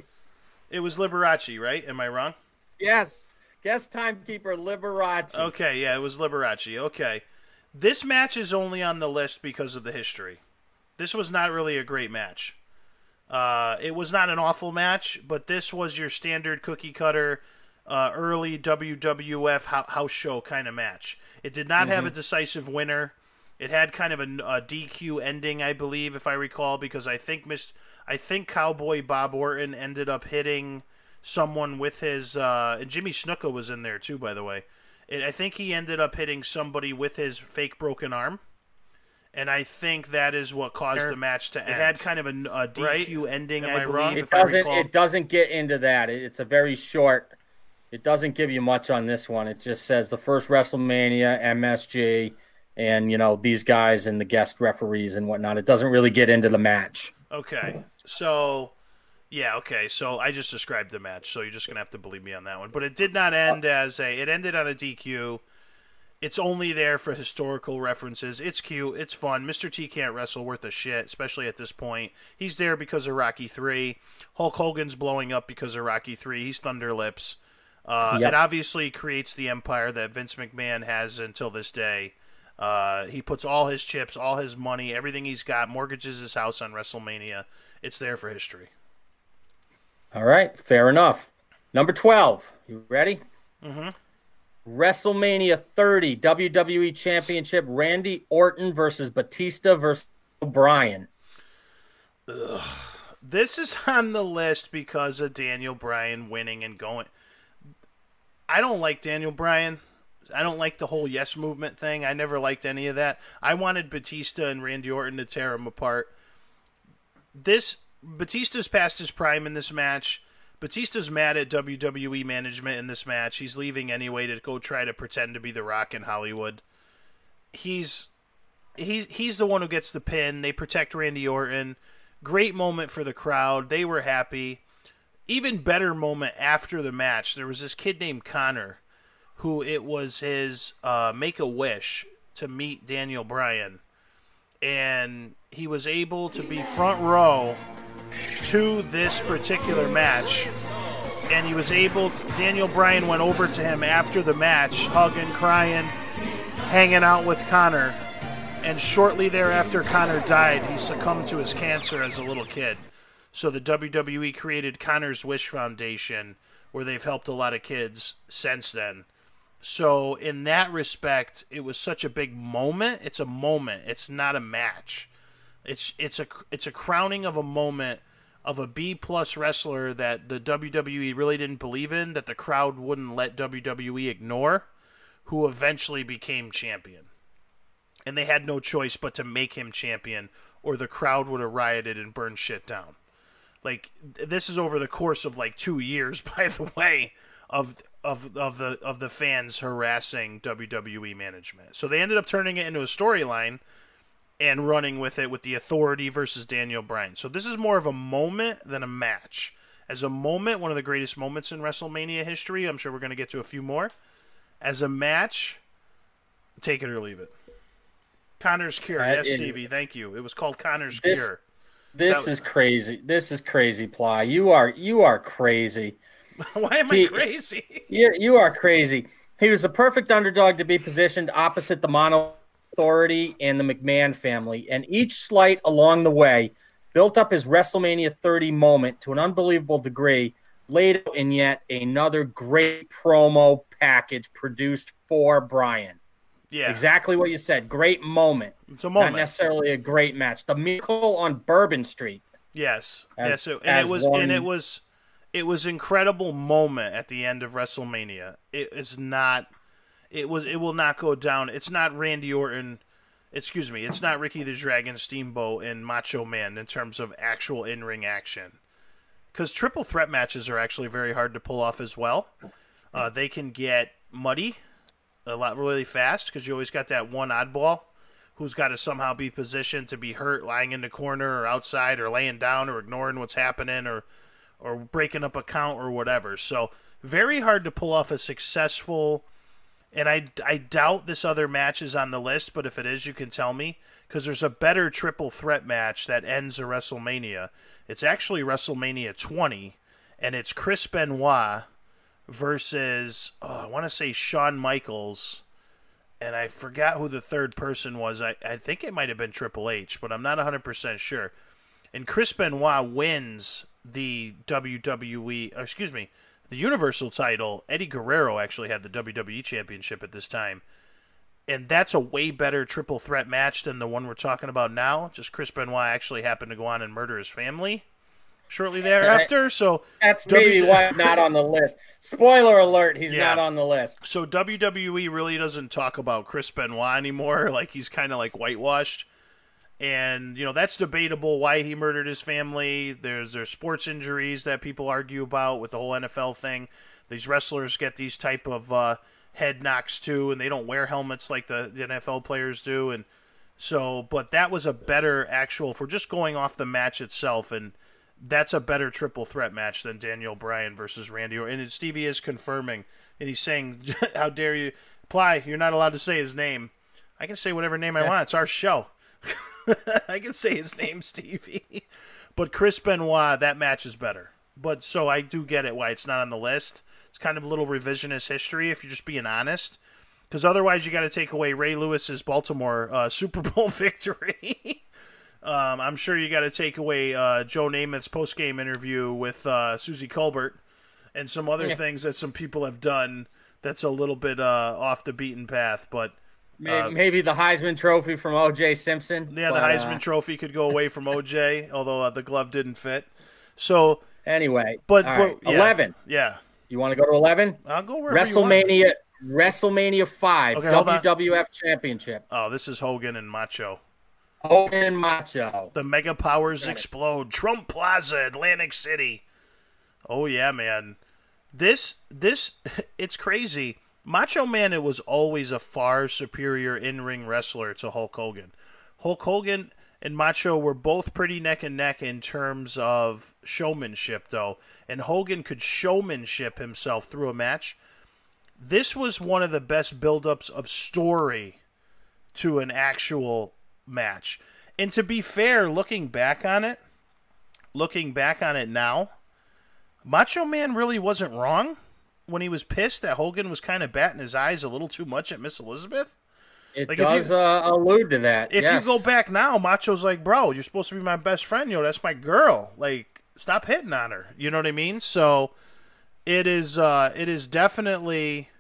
It was Liberace, right? Am I wrong? Yes, guest timekeeper Liberace. Okay, yeah, it was Liberace. Okay. This match is only on the list because of the history. This was not really a great match. Uh, it was not an awful match, but this was your standard cookie cutter, uh, early WWF house show kind of match. It did not have a decisive winner. It had kind of a, a DQ ending, I believe, if I recall, because I think Miss, I think Cowboy Bob Orton ended up hitting someone with his. Uh, and Jimmy Snuka was in there too, by the way. It, I think he ended up hitting somebody with his fake broken arm. And I think that is what caused the match to end. It had kind of a, a DQ ending, Am I I believe, wrong? It if doesn't. recall. It doesn't get into that. It- It's a very short. It doesn't give you much on this one. It just says the first WrestleMania, MSG, and you know these guys and the guest referees and whatnot. It doesn't really get into the match. Okay. So, yeah, okay. So I just described the match, so you're just going to have to believe me on that one. But it did not end as a. It ended on a DQ. It's only there for historical references. It's cute. It's fun. Mr. T can't wrestle worth a shit, especially at this point. He's there because of Rocky 3. Hulk Hogan's blowing up because of Rocky 3. He's Thunder Lips. Uh, Yep. It obviously creates the empire that Vince McMahon has until this day. Uh, he puts all his chips, all his money, everything he's got, mortgages his house on WrestleMania. It's there for history. All right, fair enough. Number twelve. You ready? Mm-hmm. WrestleMania 30 WWE Championship. Randy Orton versus Batista versus O'Brien. This is on the list because of Daniel Bryan winning and going. I don't like Daniel Bryan. I don't like the whole yes movement thing. I never liked any of that. I wanted Batista and Randy Orton to tear him apart. This Batista's past his prime in this match. Batista's mad at WWE management in this match. He's leaving anyway to go try to pretend to be The Rock in Hollywood. He's he's he's the one who gets the pin. They protect Randy Orton. Great moment for the crowd. They were happy. Even better moment after the match. There was this kid named Connor, who it was his uh, make a wish to meet Daniel Bryan, and he was able to be front row to this particular match. And he was able. To, Daniel Bryan went over to him after the match, hugging, crying, hanging out with Connor and shortly thereafter Connor died, he succumbed to his cancer as a little kid. So the WWE created Connor's Wish Foundation, where they've helped a lot of kids since then. So in that respect, it was such a big moment. It's a moment. It's not a match. It's it's a it's a crowning of a moment of a B plus wrestler that the WWE really didn't believe in, that the crowd wouldn't let WWE ignore, who eventually became champion and they had no choice but to make him champion or the crowd would have rioted and burned shit down. Like this is over the course of like 2 years by the way of of of the of the fans harassing WWE management. So they ended up turning it into a storyline and running with it with the authority versus Daniel Bryan. So this is more of a moment than a match. As a moment, one of the greatest moments in WrestleMania history. I'm sure we're going to get to a few more. As a match, take it or leave it. Connor's Cure. Uh, yes, Stevie. Thank you. It was called Connor's this, Cure. This was... is crazy. This is crazy, Ply. You are you are crazy. Why am he, I crazy? you you are crazy. He was the perfect underdog to be positioned opposite the Mono Authority and the McMahon family, and each slight along the way built up his WrestleMania 30 moment to an unbelievable degree. Laid in yet another great promo package produced for Bryan. Yeah. Exactly what you said. Great moment. It's a moment. Not necessarily a great match. The miracle on Bourbon Street. Yes. As, yeah, so and it was one... and it was it was incredible moment at the end of WrestleMania. It is not it was it will not go down. It's not Randy Orton excuse me, it's not Ricky the Dragon Steamboat and Macho Man in terms of actual in ring action. Because triple threat matches are actually very hard to pull off as well. Uh, they can get muddy a lot really fast because you always got that one oddball who's got to somehow be positioned to be hurt lying in the corner or outside or laying down or ignoring what's happening or or breaking up a count or whatever. So very hard to pull off a successful and I, I doubt this other match is on the list, but if it is, you can tell me because there's a better triple threat match that ends a WrestleMania. It's actually WrestleMania 20, and it's Chris Benoit versus oh, I want to say Shawn Michaels, and I forgot who the third person was. I, I think it might have been Triple H, but I'm not 100% sure. And Chris Benoit wins the WWE, excuse me, the Universal title. Eddie Guerrero actually had the WWE Championship at this time. And that's a way better triple threat match than the one we're talking about now. Just Chris Benoit actually happened to go on and murder his family shortly thereafter. So that's w- maybe why not on the list. Spoiler alert: he's yeah. not on the list. So WWE really doesn't talk about Chris Benoit anymore. Like he's kind of like whitewashed, and you know that's debatable why he murdered his family. There's there's sports injuries that people argue about with the whole NFL thing. These wrestlers get these type of uh, head knocks too, and they don't wear helmets like the, the NFL players do, and. So, but that was a better actual for just going off the match itself and that's a better triple threat match than Daniel Bryan versus Randy Orton. And Stevie is confirming, and he's saying, "How dare you, Ply? You're not allowed to say his name. I can say whatever name I want. It's our show. I can say his name, Stevie. but Chris Benoit, that match is better. But so I do get it why it's not on the list. It's kind of a little revisionist history if you're just being honest. Because otherwise, you got to take away Ray Lewis's Baltimore uh, Super Bowl victory. Um, I'm sure you got to take away uh, Joe Namath's post game interview with uh, Suzy Kolber and some other yeah. things that some people have done that's a little bit uh, off the beaten path. But uh, maybe, the Heisman Trophy from O.J. Simpson. Yeah, but, the Heisman uh, Trophy could go away from O.J., although uh, the glove didn't fit. So anyway, but, but right. yeah, eleven. Yeah, you want to go to eleven? I'll go WrestleMania. WrestleMania five Okay. WWF Championship. Oh, this is Hogan and Macho. Hogan and Macho. The mega powers explode. Trump Plaza, Atlantic City. Oh yeah, man. This this it's crazy. Macho Man was always a far superior in-ring wrestler to Hulk Hogan. Hulk Hogan and Macho were both pretty neck and neck in terms of showmanship though, and Hogan could showmanship himself through a match. This was one of the best build-ups of story to an actual match. And to be fair, looking back on it, looking back on it now, Macho Man really wasn't wrong when he was pissed that Hogan was kind of batting his eyes a little too much at Miss Elizabeth. It Like, if does you- uh, allude to that. If yes. you go back now, Macho's like, bro, you're supposed to be my best friend. Know, that's my girl. Like, stop hitting on her. You know what I mean? So it is uh it is definitely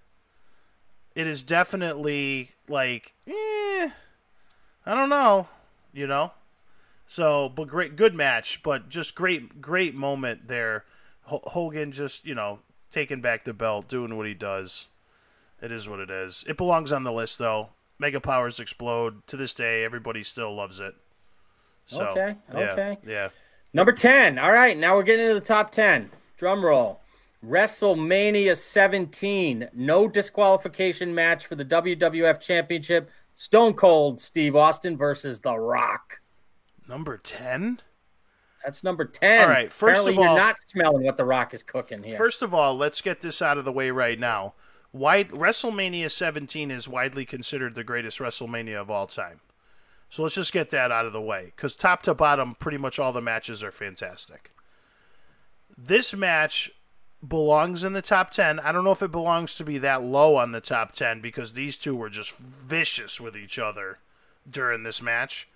it is definitely like eh, I don't know, you know. So, but great, good match, but just great, great moment there. H- Hogan just, you know, taking back the belt, doing what he does. It is what it is. It belongs on the list, though. Mega powers explode. To this day, everybody still loves it. So, Okay, yeah, okay. yeah. Number 10. All right, now we're getting into the top 10. Drum roll. WrestleMania 17. No disqualification match for the WWF Championship. Stone Cold Steve Austin versus The Rock. Number ten. That's number 10. All right, first Apparently of all- you're not smelling what The Rock is cooking here. First of all, let's get this out of the way right now. Wide, WrestleMania 17 is widely considered the greatest WrestleMania of all time. So let's just get that out of the way because top to bottom, pretty much all the matches are fantastic. This match belongs in the top 10. I don't know if it belongs to be that low on the top 10 because these two were just vicious with each other during this match.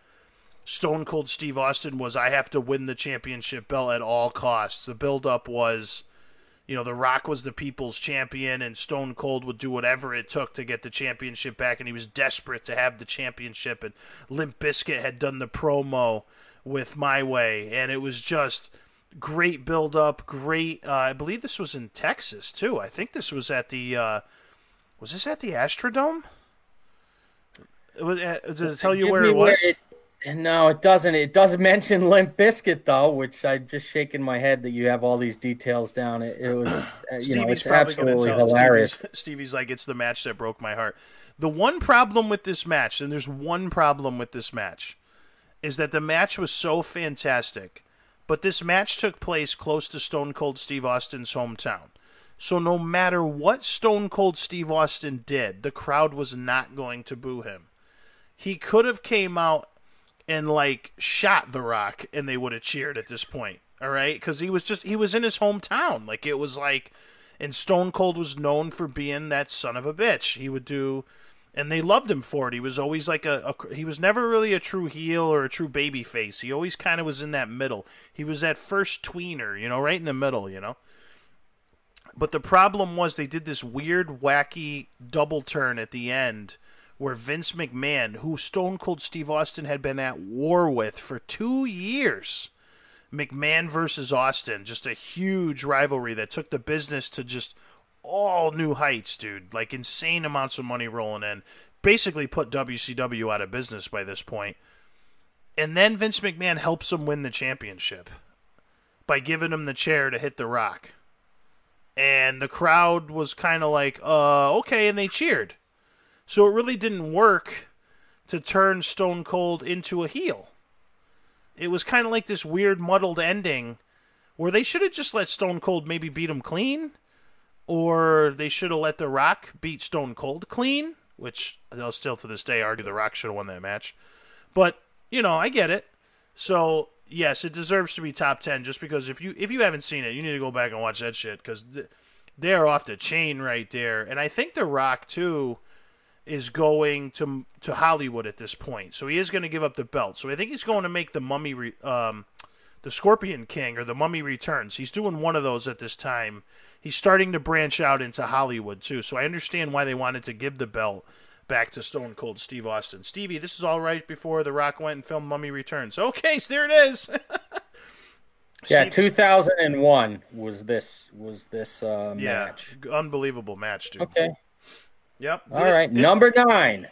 Stone Cold Steve Austin was I have to win the championship belt at all costs. The build up was you know, The Rock was the people's champion and Stone Cold would do whatever it took to get the championship back and he was desperate to have the championship and Limp Bizkit had done the promo with My Way and it was just great build up, great uh, I believe this was in Texas too. I think this was at the uh, was this at the Astrodome? It was, uh, does it tell you Give where it was? it- no, it doesn't. It does mention Limp Bizkit though, which I'm just shaking my head that you have all these details down. It, it was, uh, you know, it's absolutely hilarious. Stevie's, Stevie's like, it's the match that broke my heart. The one problem with this match, and there's one problem with this match, is that the match was so fantastic, but this match took place close to Stone Cold Steve Austin's hometown. So no matter what Stone Cold Steve Austin did, the crowd was not going to boo him. He could have came out and like shot the rock and they would have cheered at this point all right because he was just he was in his hometown. Like it was like and stone cold was known for being that son of a bitch. He would do and they loved him for it. He was always like a, a he was never really a true heel or a true baby face. He always kind of was in that middle. He was that first tweener you know right in the middle you know? But the problem was they did this weird wacky double turn at the end where Vince McMahon, who Stone Cold Steve Austin had been at war with for two years, McMahon versus Austin, just a huge rivalry that took the business to just all new heights, dude. Like insane amounts of money rolling in. Basically put WCW out of business by this point. And then Vince McMahon helps him win the championship by giving him the chair to hit the rock. And the crowd was kind of like, uh, okay, and they cheered. So it really didn't work to turn Stone Cold into a heel. It was kind of like this weird muddled ending where they should have just let Stone Cold maybe beat him clean, or they should have let The Rock beat Stone Cold clean, which they'll still to this day argue The Rock should have won that match. But, you know, I get it. So, yes, it deserves to be top 10 just because if you if you haven't seen it, you need to go back and watch that shit cuz th- they're off the chain right there. And I think The Rock too is going to to Hollywood at this point. So he is going to give up the belt. So I think he's going to make the Mummy re, um the Scorpion King or the Mummy Returns. He's doing one of those at this time. He's starting to branch out into Hollywood too. So I understand why they wanted to give the belt back to Stone Cold Steve Austin. Stevie, this is all right before The Rock went and filmed Mummy Returns. Okay, so there it is. Yeah, 2001 was this was this uh, yeah, match. unbelievable match, dude. Okay. Yep. All right, it, number nine.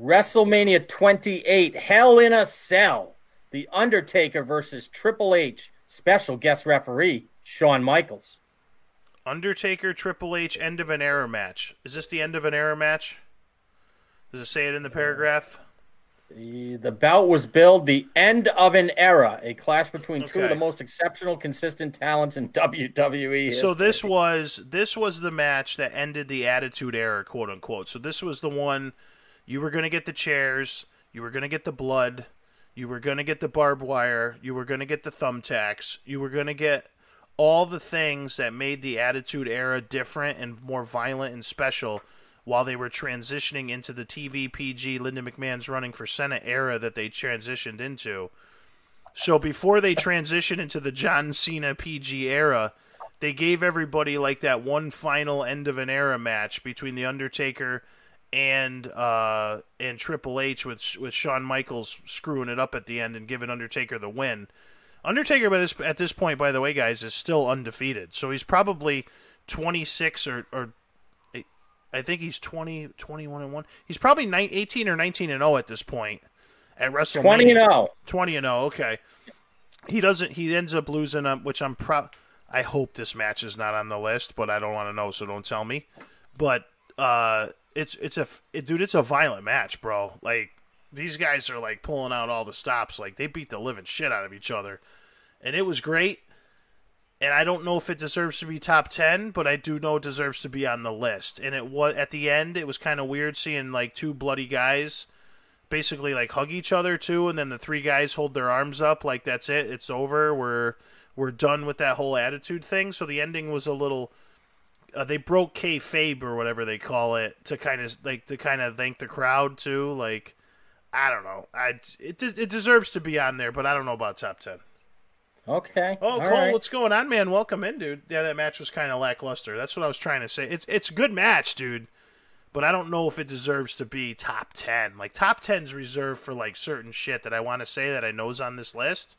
WrestleMania 28, Hell in a Cell. The Undertaker versus Triple H. Special guest referee, Shawn Michaels. Undertaker Triple H end of an era match. Is this the end of an era match? Does it say it in the uh, paragraph? The, the bout was billed the end of an era, a clash between okay. two of the most exceptional, consistent talents in WWE. History. So this was this was the match that ended the Attitude Era, quote unquote. So this was the one you were going to get the chairs, you were going to get the blood, you were going to get the barbed wire, you were going to get the thumbtacks, you were going to get all the things that made the Attitude Era different and more violent and special while they were transitioning into the TV PG Linda McMahon's running for Senate era that they transitioned into. So before they transitioned into the John Cena PG era, they gave everybody like that one final end of an era match between the Undertaker and uh, and Triple H with with Shawn Michaels screwing it up at the end and giving Undertaker the win. Undertaker by this at this point, by the way, guys, is still undefeated. So he's probably 26 or, or I think he's 20, 21 and 1. He's probably 19, 18 or 19 and 0 at this point at WrestleMania. 20 and 0. 20 and 0, okay. He doesn't he ends up losing um, which I'm proud I hope this match is not on the list, but I don't want to know, so don't tell me. But uh it's it's a it, dude, it's a violent match, bro. Like these guys are like pulling out all the stops, like they beat the living shit out of each other. And it was great and I don't know if it deserves to be top 10, but I do know it deserves to be on the list. And it was at the end, it was kind of weird seeing like two bloody guys basically like hug each other too and then the three guys hold their arms up like that's it, it's over. We're we're done with that whole attitude thing. So the ending was a little uh, they broke kayfabe or whatever they call it to kind of like to kind of thank the crowd too. Like I don't know. I it it deserves to be on there, but I don't know about top 10. Okay. Oh, All Cole, right. what's going on, man? Welcome in, dude. Yeah, that match was kind of lackluster. That's what I was trying to say. It's it's a good match, dude. But I don't know if it deserves to be top ten. Like top 10's reserved for like certain shit that I want to say that I know is on this list.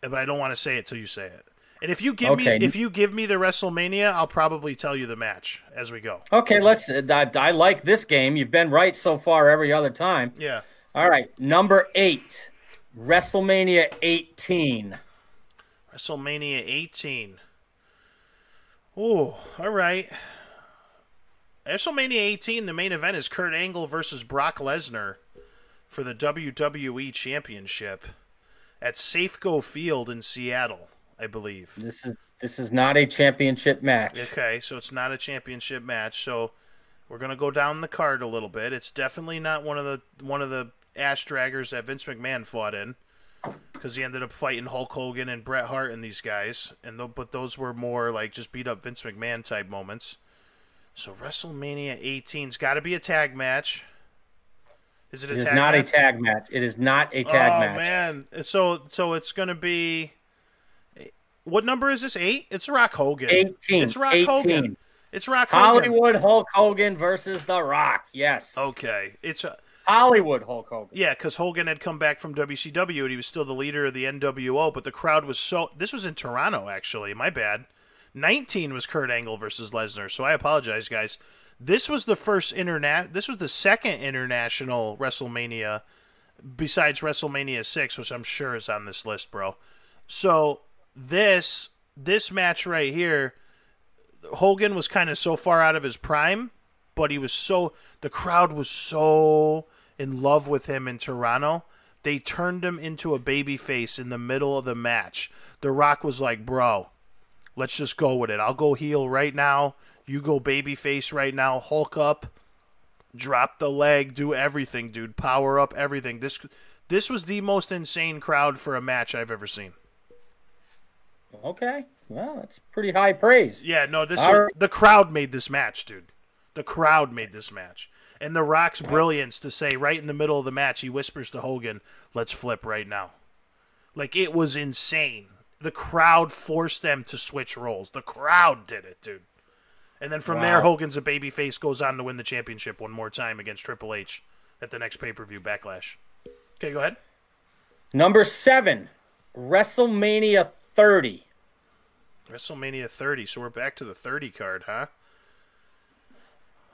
But I don't want to say it till you say it. And if you give okay. me if you give me the WrestleMania, I'll probably tell you the match as we go. Okay, let's. Uh, I, I like this game. You've been right so far every other time. Yeah. All right, number eight. WrestleMania 18. WrestleMania 18. Oh, all right. WrestleMania 18, the main event is Kurt Angle versus Brock Lesnar for the WWE Championship at Safeco Field in Seattle, I believe. This is this is not a championship match. Okay, so it's not a championship match. So we're gonna go down the card a little bit. It's definitely not one of the one of the ash draggers that Vince McMahon fought in because he ended up fighting Hulk Hogan and Bret Hart and these guys, and th- but those were more like just beat up Vince McMahon type moments. So WrestleMania 18's got to be a tag match. Is it a it is not match? a tag match. It is not a tag oh, match. Oh man, so so it's gonna be. What number is this? Eight. It's Rock Hogan. Eighteen. It's Rock 18. Hogan. It's Rock Hogan. Hollywood Hulk Hogan versus The Rock. Yes. Okay. It's. A, Hollywood Hulk Hogan. Yeah, because Hogan had come back from WCW and he was still the leader of the NWO, but the crowd was so. This was in Toronto, actually. My bad. 19 was Kurt Angle versus Lesnar, so I apologize, guys. This was the first internet. This was the second international WrestleMania, besides WrestleMania six, which I'm sure is on this list, bro. So this this match right here, Hogan was kind of so far out of his prime, but he was so the crowd was so in love with him in Toronto. They turned him into a baby face in the middle of the match. The Rock was like, "Bro, let's just go with it. I'll go heel right now. You go baby face right now. Hulk up, drop the leg, do everything, dude. Power up, everything. This this was the most insane crowd for a match I've ever seen. Okay, well, that's pretty high praise. Yeah, no, this was, right. the crowd made this match, dude. The crowd made this match. And The Rock's brilliance to say right in the middle of the match, he whispers to Hogan, let's flip right now. Like, it was insane. The crowd forced them to switch roles. The crowd did it, dude. And then from wow. there, Hogan's a babyface, goes on to win the championship one more time against Triple H at the next pay per view backlash. Okay, go ahead. Number seven, WrestleMania 30. WrestleMania 30. So we're back to the 30 card, huh?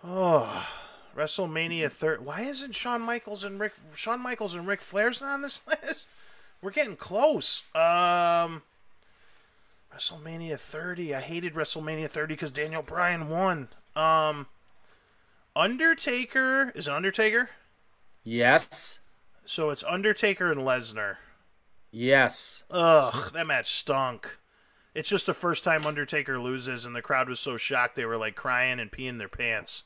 Oh, WrestleMania third. Why isn't Shawn Michaels and Ric Shawn Michaels and Ric Flair's not on this list? We're getting close. Um, WrestleMania 30. I hated WrestleMania 30 because Daniel Bryan won. Um, Undertaker is it Undertaker. Yes. So it's Undertaker and Lesnar. Yes. Ugh, that match stunk. It's just the first time Undertaker loses, and the crowd was so shocked they were like crying and peeing their pants.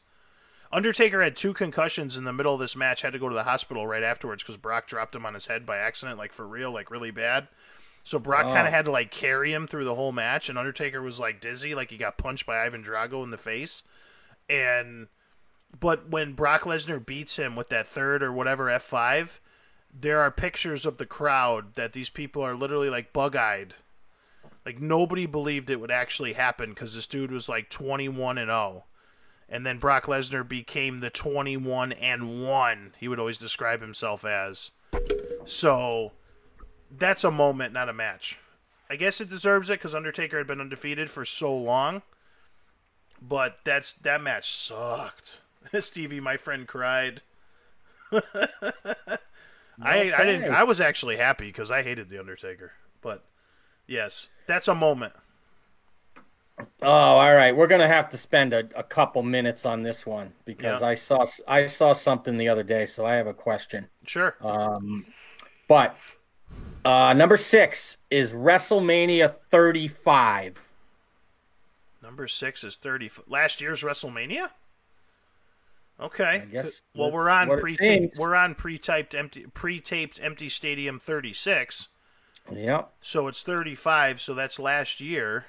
Undertaker had two concussions in the middle of this match, had to go to the hospital right afterwards because Brock dropped him on his head by accident, like for real, like really bad. So Brock Oh. kind of had to like carry him through the whole match, and Undertaker was like dizzy, like he got punched by Ivan Drago in the face. And but when Brock Lesnar beats him with that third or whatever F5, there are pictures of the crowd that these people are literally like bug eyed. Like nobody believed it would actually happen because this dude was like 21 and 0. And then Brock Lesnar became the 21 and 1 he would always describe himself as. So that's a moment, not a match. I guess it deserves it because Undertaker had been undefeated for so long. But that's that match sucked. Stevie, my friend, cried. I I didn't. I was actually happy because I hated the Undertaker. But yes, that's a moment. Oh, all right. We're gonna have to spend a, a couple minutes on this one because Yeah. I saw I saw something the other day, so I have a question. Sure. Um, but uh, number six is WrestleMania 35. Number six is thirty. Last year's WrestleMania. Okay. Well, we're on pre we're on pre-typed empty pre-taped empty stadium thirty six. Yep. So it's thirty five. So that's last year.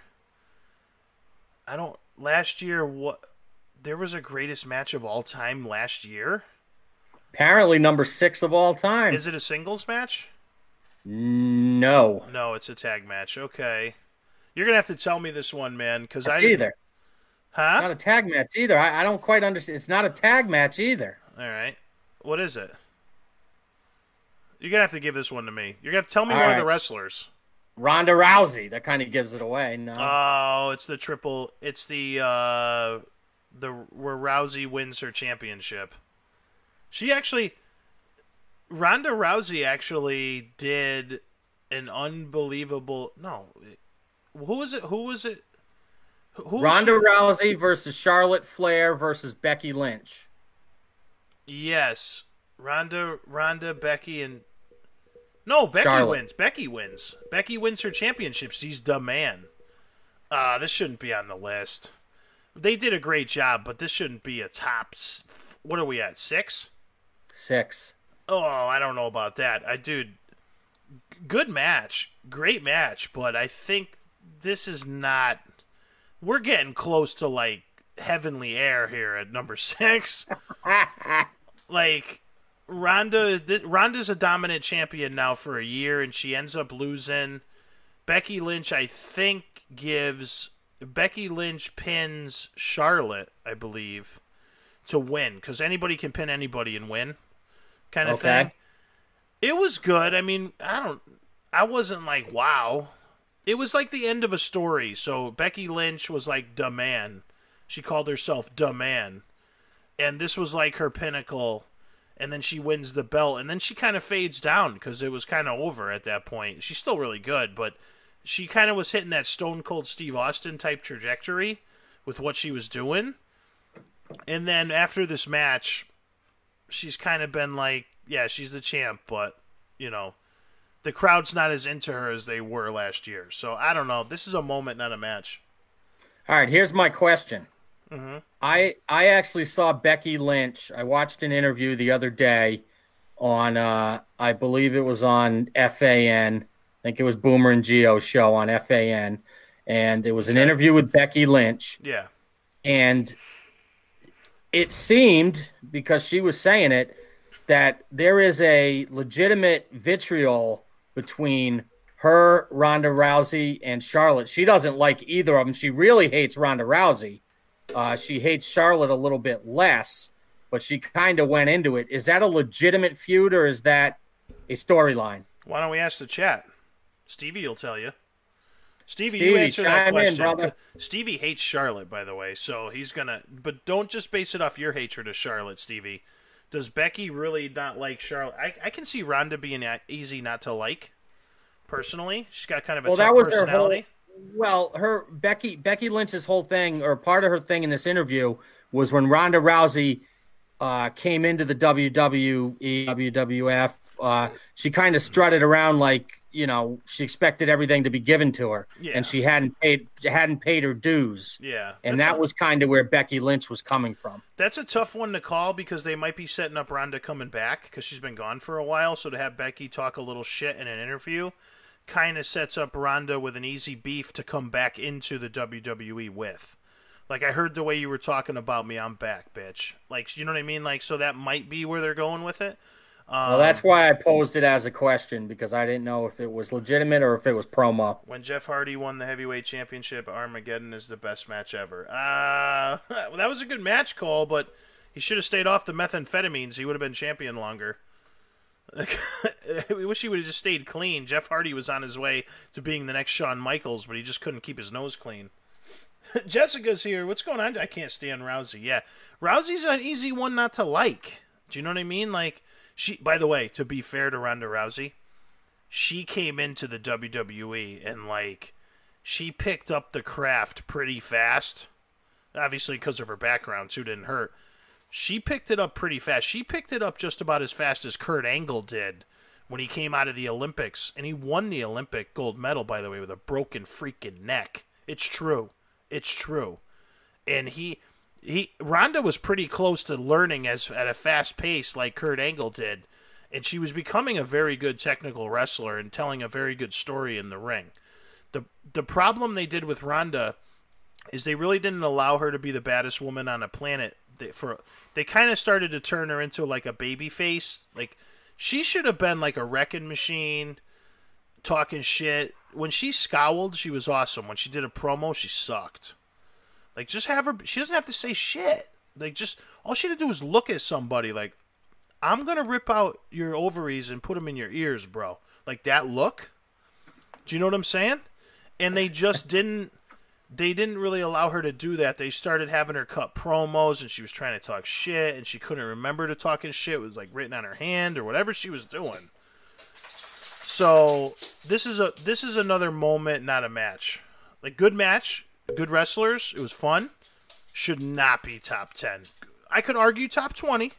I don't. Last year, what? There was a greatest match of all time last year. Apparently number six of all time. Is it a singles match? no. No, it's a tag match. Okay. You're gonna have to tell me this one, man, because I Either. Huh? Not a tag match either. I, I don't quite understand. It's not a tag match either. All right. What is it? You're gonna have to give this one to me. You're gonna have to tell me All one of the wrestlers. Ronda Rousey. That kind of gives it away. No. Oh, it's the triple. It's the uh, the where Rousey wins her championship. She actually, Ronda Rousey actually did an unbelievable. No, who was it? Who was it? Who was Ronda Rousey versus Charlotte Flair versus Becky Lynch. Yes, Ronda, Ronda, Becky, and no, Becky Charlotte. wins. Becky wins. Becky wins her championship. She's the man. Uh, this shouldn't be on the list. They did a great job, but this shouldn't be a top. What are we at? Six? Six. Oh, I don't know about that. I dude, good match, great match, but I think this is not. We're getting close to like heavenly air here at number six. like Ronda, th- Ronda's a dominant champion now for a year, and she ends up losing. Becky Lynch, I think, gives Becky Lynch pins Charlotte, I believe, to win because anybody can pin anybody and win, kind of Okay. thing. It was good. I mean, I don't. I wasn't like wow. It was like the end of a story. So Becky Lynch was like the man. She called herself the man, and this was like her pinnacle. And then she wins the belt, and then she kind of fades down because it was kind of over at that point. She's still really good, but she kind of was hitting that Stone Cold Steve Austin type trajectory with what she was doing. And then after this match, she's kind of been like, yeah, she's the champ, but you know, the crowd's not as into her as they were last year. So I don't know. This is a moment, not a match. All right, here's my question. Hmm I I actually saw Becky Lynch. I watched an interview the other day on uh I believe it was on FAN. I think it was Boomer and Gio show on FAN. And it was an interview with Becky Lynch. Yeah. And it seemed, because she was saying it, that there is a legitimate vitriol between her, Ronda Rousey, and Charlotte. She doesn't like either of them. She really hates Ronda Rousey. Uh, she hates Charlotte a little bit less, but she kind of went into it. Is that a legitimate feud or is that a storyline? Why don't we ask the chat? Stevie will tell you. Stevie, Stevie, you answer that in, question. brother. Stevie hates Charlotte, by the way, so he's gonna. But don't just base it off your hatred of Charlotte, Stevie. Does Becky really not like Charlotte? I, I can see Ronda being easy not to like. Personally, she's got kind of a Well, tough her whole. Well, her Becky Becky Lynch's whole thing, or part of her thing in this interview, was when Ronda Rousey uh, came into the WWE WWF. Uh, she kind of strutted around like you know she expected everything to be given to her, Yeah. and she hadn't paid hadn't paid her dues. yeah, And that a- was kind of where Becky Lynch was coming from. That's a tough one to call because they might be setting up Ronda coming back because she's been gone for a while. So to have Becky talk a little shit in an interview kind of sets up Ronda with an easy beef to come back into the WWE with. Like I heard the way you were talking about me, I'm back, bitch. Like you know what I mean? Like so that might be where they're going with it. Um, Well, that's why I posed it as a question because I didn't know if it was legitimate or if it was promo. when Jeff Hardy won the heavyweight championship. Armageddon is the best match ever. Uh, well, that was a good match call, but he should have stayed off the methamphetamines. He would have been champion longer. we wish he would have just stayed clean. Jeff Hardy was on his way to being the next Shawn Michaels, but he just couldn't keep his nose clean. Jessica's here. What's going on? I can't stand Rousey. Yeah, Rousey's an easy one not to like. Do you know what I mean? Like she. By the way, to be fair to Ronda Rousey, she came into the WWE and like she picked up the craft pretty fast. Obviously, because of her background, too, didn't hurt. She picked it up pretty fast. She picked it up just about as fast as Kurt Angle did when he came out of the Olympics, and he won the Olympic gold medal, by the way, with a broken freaking neck. It's true. It's true. And he he Ronda was pretty close to learning as at a fast pace like Kurt Angle did, and she was becoming a very good technical wrestler and telling a very good story in the ring. The the problem they did with Ronda is they really didn't allow her to be the baddest woman on the planet. They, for they kind of started to turn her into like a baby face. Like she should have been like a wrecking machine, talking shit. When she scowled, she was awesome. When she did a promo, she sucked. Like just have her. She doesn't have to say shit. Like just all she had to do was look at somebody. Like I'm gonna rip out your ovaries and put them in your ears, bro. Like that look. Do you know what I'm saying? And they just didn't they didn't really allow her to do that. They started having her cut promos and she was trying to talk shit and she couldn't remember to talking shit. It was like written on her hand or whatever she was doing. So this is a this is another moment, not a match. Like good match, good wrestlers. It was fun. Should not be top ten. I could argue top twenty.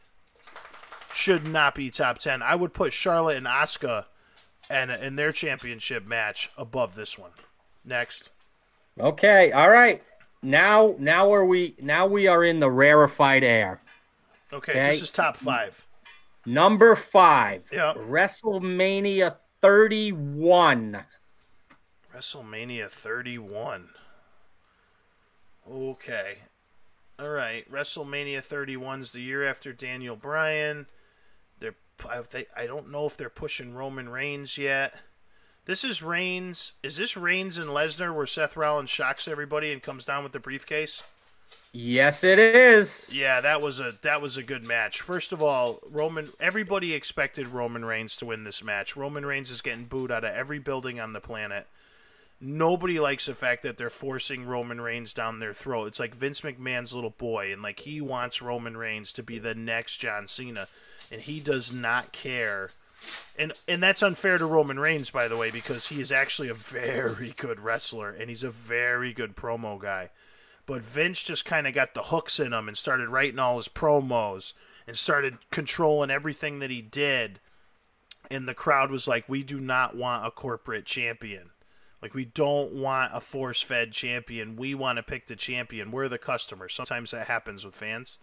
Should not be top ten. I would put Charlotte and Asuka and in their championship match above this one. Next. Okay, all right. Now, now are we? Now we are in the rarefied air. Okay, Okay. this is top five. Number five, Yeah. WrestleMania 31. WrestleMania 31. Okay. All right. WrestleMania 31's the year after Daniel Bryan. They're I, they, I don't know if they're pushing Roman Reigns yet. This is Reigns. Is this Reigns and Lesnar where Seth Rollins shocks everybody and comes down with the briefcase? Yes, it is. Yeah, that was a that was a good match. First of all, Roman everybody expected Roman Reigns to win this match. Roman Reigns is getting booed out of every building on the planet. Nobody likes the fact that they're forcing Roman Reigns down their throat. It's like Vince McMahon's little boy and like he wants Roman Reigns to be the next John Cena and he does not care. And and that's unfair to Roman Reigns by the way because he is actually a very good wrestler and he's a very good promo guy. But Vince just kind of got the hooks in him and started writing all his promos and started controlling everything that he did. And the crowd was like, we do not want a corporate champion. Like, we don't want a force fed champion. We want to pick the champion. We're the customer. Sometimes that happens with fans.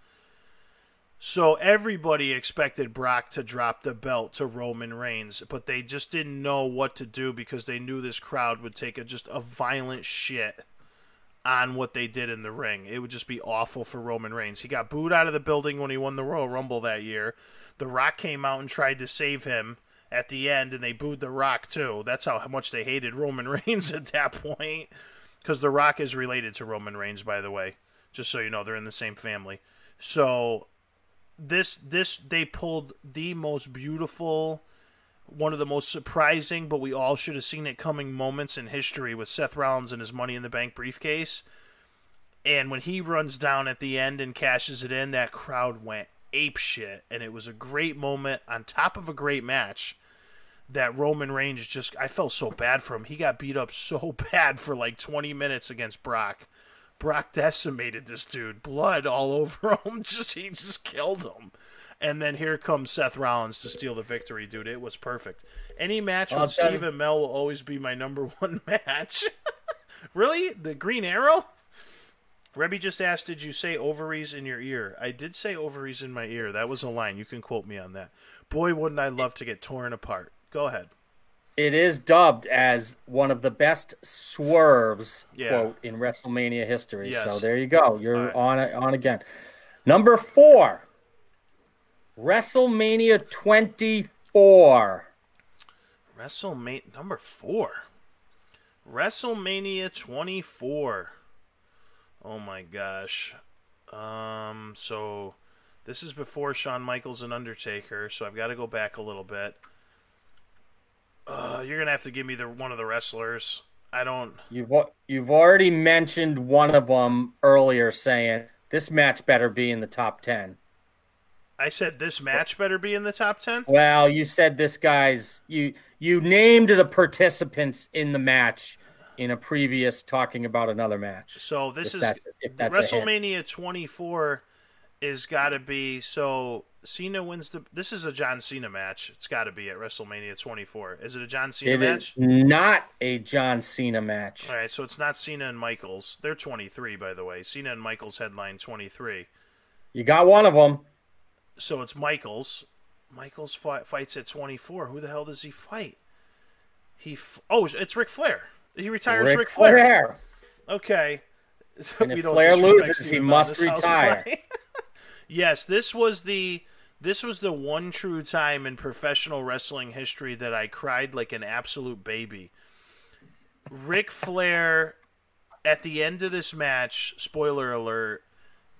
So everybody expected Brock to drop the belt to Roman Reigns, but they just didn't know what to do because they knew this crowd would take a, just a violent shit on what they did in the ring. It would just be awful for Roman Reigns. He got booed out of the building when he won the Royal Rumble that year. The Rock came out and tried to save him at the end, and they booed The Rock too. That's how much they hated Roman Reigns at that point. Because The Rock is related to Roman Reigns, by the way. Just so you know, they're in the same family. So this this they pulled the most beautiful one of the most surprising, but we all should have seen it coming moments in history with Seth Rollins and his Money in the Bank briefcase. And when he runs down at the end and cashes it in, that crowd went ape shit, and it was a great moment on top of a great match. That Roman Reigns just, I felt so bad for him. He got beat up so bad for like 20 minutes against Brock. Brock decimated this dude, blood all over him. Just he just killed him. And then here comes Seth Rollins to steal the victory, dude. It was perfect. Any match Well, with that- Stephen Amell will always be my number one match. really? The Green Arrow? Rebby just asked, "Did you say ovaries in your ear?" I did say ovaries in my ear. That was a line. You can quote me on that. Boy, wouldn't I love to get torn apart. Go ahead. It is dubbed as one of the best swerves Yeah. quote in WrestleMania history. Yes. So there you go. You're right. on it on again. Number four, WrestleMania 24. WrestleMania number four. WrestleMania 24. Oh my gosh. Um. So this is before Shawn Michaels and Undertaker. So I've got to go back a little bit. Uh, you're gonna have to give me the one of the wrestlers. I don't. You've you've already mentioned one of them earlier, saying this match better be in the top ten. I said this match better be in the top ten. Well, you said this guy's you you named the participants in the match in a previous talking about another match. So this If is that's- if that's. WrestleMania 24 is got to be so Cena wins the this is a John Cena match. It's got to be at WrestleMania 24. Is it a John Cena It match? is not a John Cena match. All right, so it's not Cena and Michaels. They're 23 by the way. Cena and Michaels headline 23. You got one of them. So it's Michaels. Michaels fi- fights at 24. Who the hell does he fight? He f- Oh, it's Ric Flair. He retires Ric Ric Flair. Flair. Okay. And if Flair loses, he must in this house, retire. Yes, this was the this was the one true time in professional wrestling history that I cried like an absolute baby. Ric Flair at the end of this match, spoiler alert,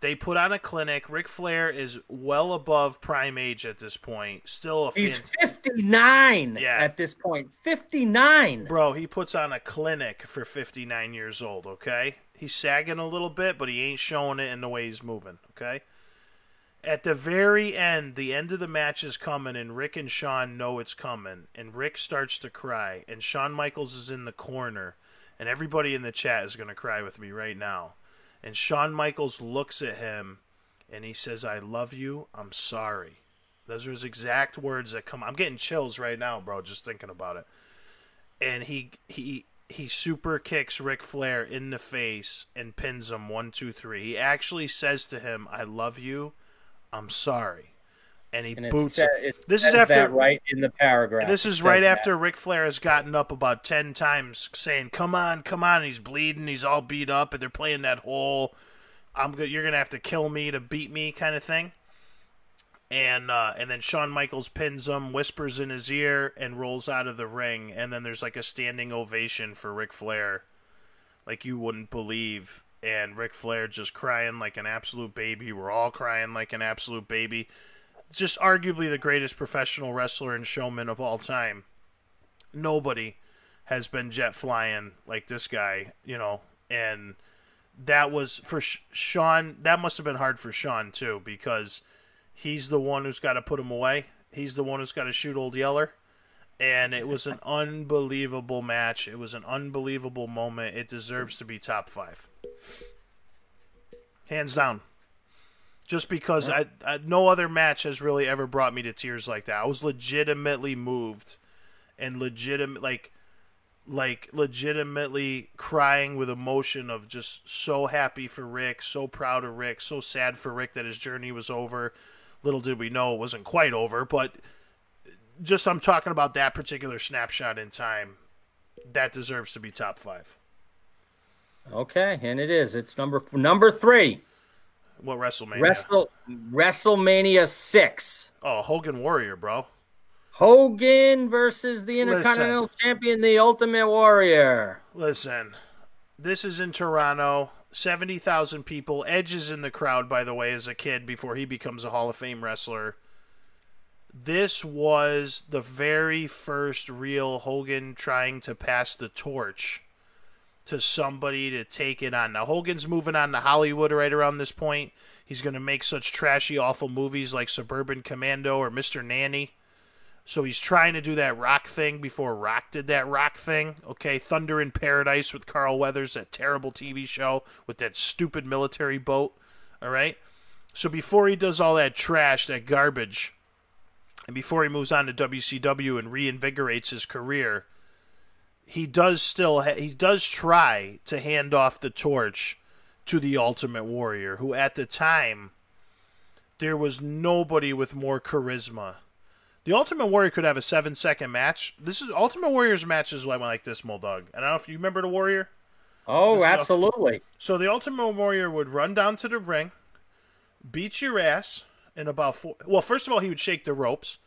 they put on a clinic. Ric Flair is well above prime age at this point. Still a He's fan- 59 Yeah. at this point. 59. Bro, he puts on a clinic for 59 years old, okay? He's sagging a little bit, but he ain't showing it in the way he's moving, okay? At the very end, the end of the match is coming, and Ric and Shawn know it's coming, and Ric starts to cry, and Shawn Michaels is in the corner, and everybody in the chat is going to cry with me right now. And Shawn Michaels looks at him, and he says, I love you, I'm sorry. Those are his exact words that come. I'm getting chills right now, bro, just thinking about it and he he he super kicks Ric Flair in the face and pins him one two three. He actually says to him, "I love you, I'm sorry," and he And boots sa- him. it This is after- that right in the paragraph. This is right that. after Ric Flair has gotten up about ten times, saying, "Come on, come on!" And he's bleeding, he's all beat up, and they're playing that whole "I'm go- you're gonna have to kill me to beat me" kind of thing. And uh, and then Shawn Michaels pins him, whispers in his ear, and rolls out of the ring. And then there's like a standing ovation for Ric Flair, like you wouldn't believe. And Ric Flair just crying like an absolute baby. We're all crying like an absolute baby just arguably the greatest professional wrestler and showman of all time. Nobody has been jet flying like this guy, you know, and that was for Shawn. That must have been hard for Shawn too because he's the one who's got to put him away. He's the one who's got to shoot Old Yeller. And it was an unbelievable match. It was an unbelievable moment. It deserves to be top five, hands down just because I, I no other match has really ever brought me to tears like that. I was legitimately moved and legitimate like like legitimately crying with emotion of just so happy for Ric, so proud of Ric, so sad for Ric that his journey was over. Little did we know it wasn't quite over, but just I'm talking about that particular snapshot in time. That deserves to be top 5. Okay, and it is. It's number number 3. What WrestleMania? Wrestle WrestleMania 6. oh, Hogan Warrior, bro. Hogan versus the Intercontinental Champion, the Ultimate Warrior. Listen, this is in Toronto. 70,000 people. Edge is in the crowd, by the way, as a kid before he becomes a Hall of Fame wrestler. this was the very first real Hogan trying to pass the torch to somebody to take it on. Now Hogan's moving on to Hollywood right around this point. He's going to make such trashy, awful movies like Suburban Commando or Mr. Nanny. So he's trying to do that rock thing before Rock did that rock thing. Okay, Thunder in Paradise with Carl Weathers, that terrible TV show with that stupid military boat. All right. So before he does all that trash, that garbage, and before he moves on to WCW and reinvigorates his career, he does still ha- he does try to hand off the torch to the Ultimate Warrior, who at the time there was nobody with more charisma. The Ultimate Warrior could have a seven second match. This is Ultimate Warrior's matches went like this, Moldog. I don't know if you remember the Warrior. Oh, This is- absolutely. So the Ultimate Warrior would run down to the ring, beat your ass in about four. Well, first of all, he would shake the ropes.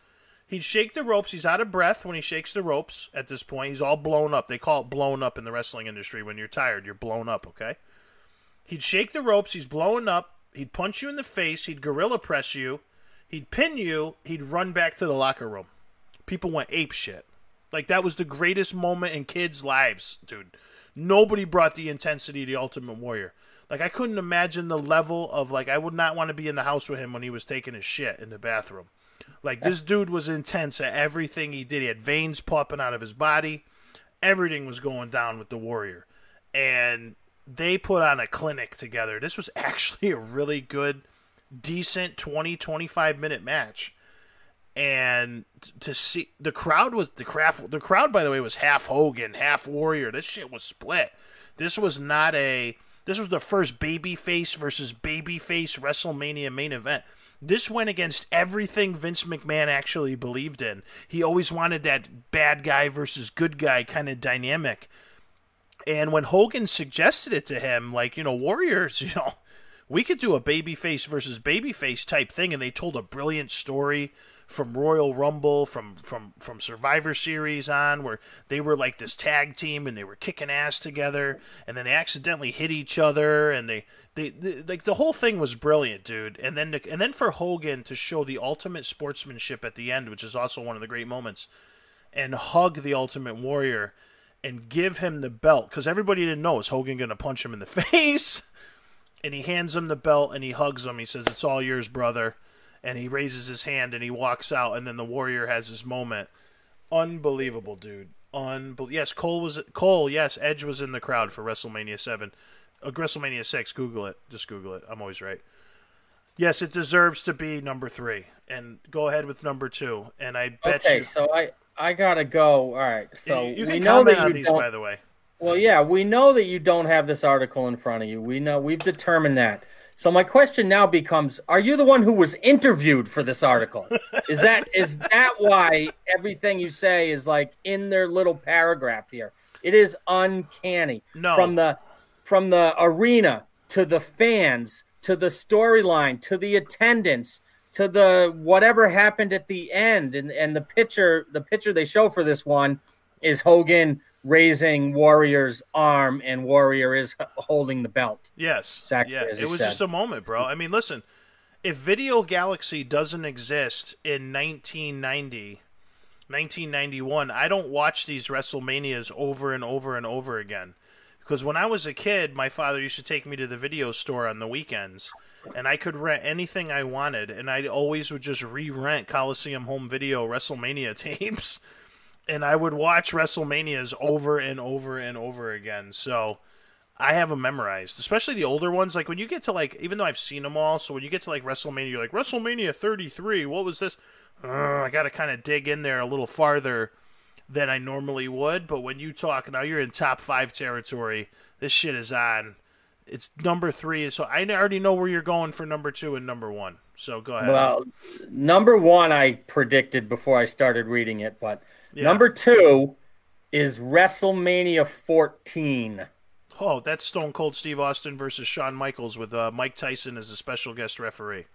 He'd shake the ropes. He's out of breath when he shakes the ropes. At this point, he's all blown up. They call it blown up in the wrestling industry. When you're tired, you're blown up. Okay. He'd shake the ropes. He's blowing up. He'd punch you in the face. He'd gorilla press you. He'd pin you. He'd run back to the locker room. People went ape shit. Like that was the greatest moment in kids' lives, dude. Nobody brought the intensity of the Ultimate Warrior. Like I couldn't imagine the level of like I would not want to be in the house with him when he was taking his shit in the bathroom. Like this dude was intense at everything he did. He had veins popping out of his body. Everything was going down with the Warrior. And they put on a clinic together. This was actually a really good decent 20 25 minute match and to see the crowd was the crowd the crowd by the way was half Hogan, half Warrior. This shit was split. This was not a this was the first babyface versus babyface WrestleMania main event. This went against everything Vince McMahon actually believed in. He always wanted that bad guy versus good guy kind of dynamic. And when Hogan suggested it to him, like, you know, Warriors, you know, we could do a babyface versus babyface type thing, and they told a brilliant story from Royal Rumble, from from from Survivor Series on, where they were like this tag team and they were kicking ass together, and then they accidentally hit each other, and they they, they like the whole thing was brilliant, dude. And then and then for Hogan to show the ultimate sportsmanship at the end, which is also one of the great moments, and hug the Ultimate Warrior and give him the belt because everybody didn't know is Hogan going to punch him in the face and he hands him the belt and he hugs him. He says, "It's all yours, brother." And he raises his hand and he walks out. And then the warrior has his moment. Unbelievable, dude. Unbel- yes, Cole was Cole. Yes, Edge was in the crowd for WrestleMania Seven, uh, WrestleMania Six. Google it. Just Google it. I'm always right. Yes, it deserves to be number three. And go ahead with number two. And I bet Okay, you. Okay, so I I gotta go. All right, so you, you we can know comment that on you these, don't. by the way. Well, yeah, we know that you don't have this article in front of you. We know we've determined that. So my question now becomes: Are you the one who was interviewed for this article? Is that is that why everything you say is like in their little paragraph here? It is uncanny. No. From the from the arena to the fans to the storyline to the attendance to the whatever happened at the end and and the picture the picture they show for this one is Hogan raising Warrior's arm and Warrior is holding the belt. Yes. Exactly yeah. It was said. just a moment, bro. I mean, listen, if Video Galaxy doesn't exist in 1990, 1991, I don't watch these WrestleManias over and over and over again. Because when I was a kid, my father used to take me to the video store on the weekends, and I could rent anything I wanted, and I always would just re-rent Coliseum Home Video WrestleMania tapes, and I would watch WrestleManias over and over and over again. So I have them memorized, especially the older ones. Like when you get to like, even though I've seen them all, so when you get to like WrestleMania, you're like WrestleMania 33. What was this? Uh, I got to kind of dig in there a little farther than I normally would. But when you talk now, you're in top five territory. This shit is on. It's number three, so I already know where you're going for number two and number one. So go ahead. Well, number one I predicted before I started reading it, but Yeah. number two is WrestleMania 14. oh, that's Stone Cold Steve Austin versus Shawn Michaels with uh, Mike Tyson as a special guest referee.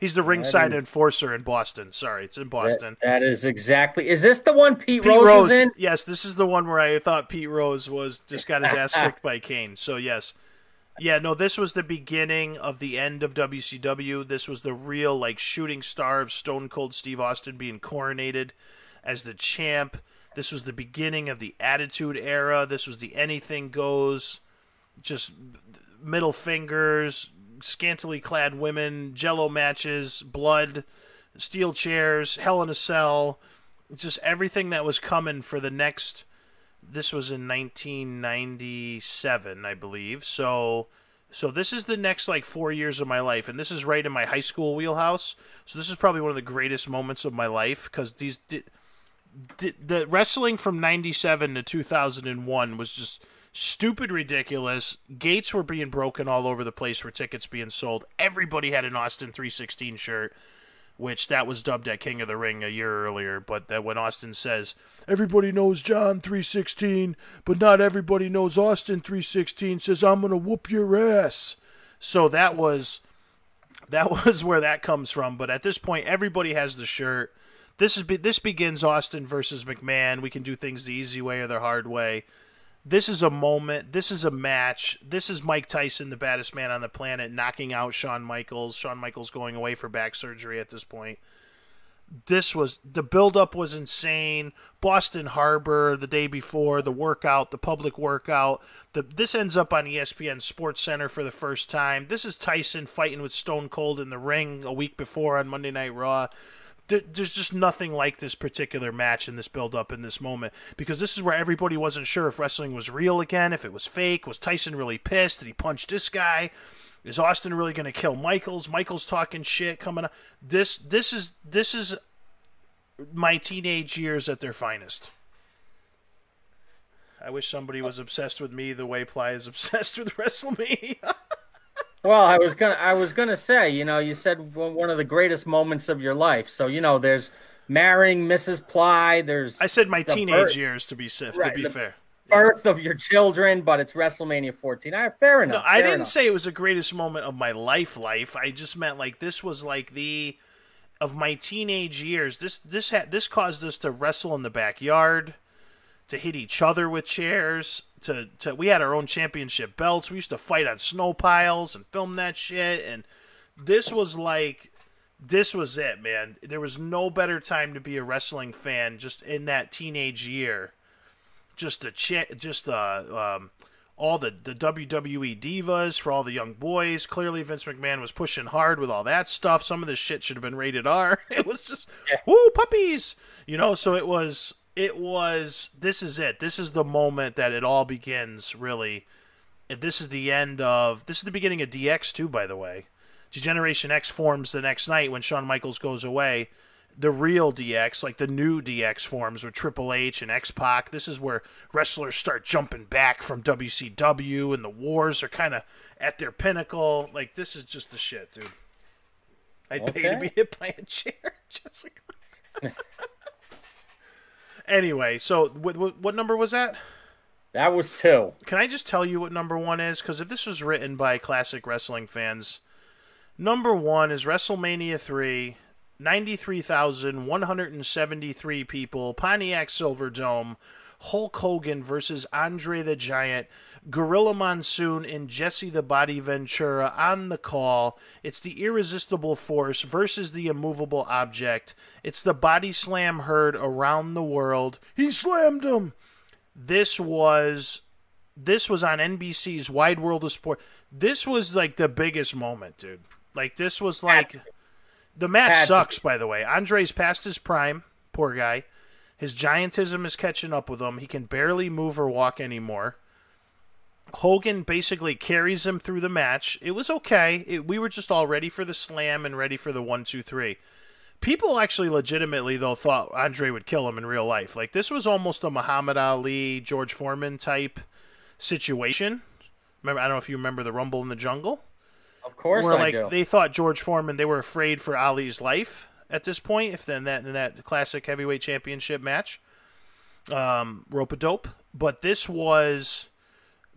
He's the ringside is- enforcer in Boston. Sorry, it's in Boston. That- that is exactly. Is this the one Pete, Pete Rose, Rose, is in? yes, this is the one where I thought Pete Rose was just got his ass kicked by Kane. So yes, yeah, no, this was the beginning of the end of WCW. This was the real like shooting star of Stone Cold Steve Austin being coronated as the champ. This was the beginning of the Attitude Era. This was the anything goes, just middle fingers, scantily clad women, jello matches, blood, steel chairs, hell in a cell, just everything that was coming for the next this was in 1997, I believe. So so this is the next like 4 years of my life and this is right in my high school wheelhouse. So this is probably one of the greatest moments of my life cuz these the, wrestling from 97 to 2001 was just stupid ridiculous. Gates were being broken all over the place for tickets being sold. Everybody had an Austin 316 shirt which that was dubbed at King of the Ring a year earlier. But that when Austin says everybody knows John three sixteen, but not everybody knows Austin three sixteen, says I'm gonna whoop your ass. So that was that was where that comes from. But at this point, everybody has the shirt. This is this begins Austin versus McMahon. We can do things the easy way or the hard way. This is a moment. This is a match. This is Mike Tyson, the baddest man on the planet, knocking out Shawn Michaels. Shawn Michaels going away for back surgery at this point. This was the buildup was insane. Boston Harbor the day before, the workout, the public workout. The, this ends up on ESPN Sports Center for the first time. This is Tyson fighting with Stone Cold in the ring a week before on Monday Night Raw there's just nothing like this particular match in this build up in this moment because this is where everybody wasn't sure if wrestling was real again, if it was fake. Was Tyson really pissed? Did he punch this guy? Is Austin really going to kill Michaels? Michaels talking shit coming up. This this is this is my teenage years at their finest. I wish somebody was obsessed with me the way Ply is obsessed with WrestleMania. Well, I was gonna, I was gonna say, you know, you said one of the greatest moments of your life. So you know, there's marrying Mrs. Ply. There's I said my teenage birth, years to be right, to be fair. Birth of your children, but it's WrestleMania 14. Right, fair enough. No, I didn't enough. say it was the greatest moment of my life. Life. I just meant like this was like the of my teenage years. This this had this caused us to wrestle in the backyard to hit each other with chairs. To, to we had our own championship belts. We used to fight on snow piles and film that shit. And this was like, this was it, man. There was no better time to be a wrestling fan just in that teenage year. Just the ch- just the um, all the, the WWE divas for all the young boys. Clearly, Vince McMahon was pushing hard with all that stuff. Some of this shit should have been rated R. It was just, yeah. woo, puppies, you know. So it was it was this is it. This is the moment that it all begins, really. This is the end of this is the beginning of DX too, by the way. Generation X forms the next night when Shawn Michaels goes away. The real DX, like the new DX forms with Triple H and X Pac. This is where wrestlers start jumping back from WCW and the wars are kind of at their pinnacle. Like this is just the shit, dude. I'd okay. pay to be hit by a chair, Jessica. Anyway, so what, what number was that? That was two. Can I just tell you what number one is? Because if this was written by classic wrestling fans, number one is WrestleMania 3, 93,173 people, Pontiac Silverdome, Hulk Hogan versus Andre the Giant, Gorilla Monsoon and Jesse the Body Ventura on the call. It's the irresistible force versus the immovable object. It's the body slam heard around the world. He slammed him. This was this was on NBC's Wide World of Sport. This was like the biggest moment, dude. Like this was like the match sucks by the way. Andre's past his prime, poor guy. His giantism is catching up with him. He can barely move or walk anymore. Hogan basically carries him through the match. It was okay. It, we were just all ready for the slam and ready for the one, two, three. People actually legitimately though thought Andre would kill him in real life. Like this was almost a Muhammad Ali, George Foreman type situation. Remember, I don't know if you remember the Rumble in the Jungle. Of course, where I like do. they thought George Foreman, they were afraid for Ali's life at this point. If then that in that classic heavyweight championship match, um, rope a dope. But this was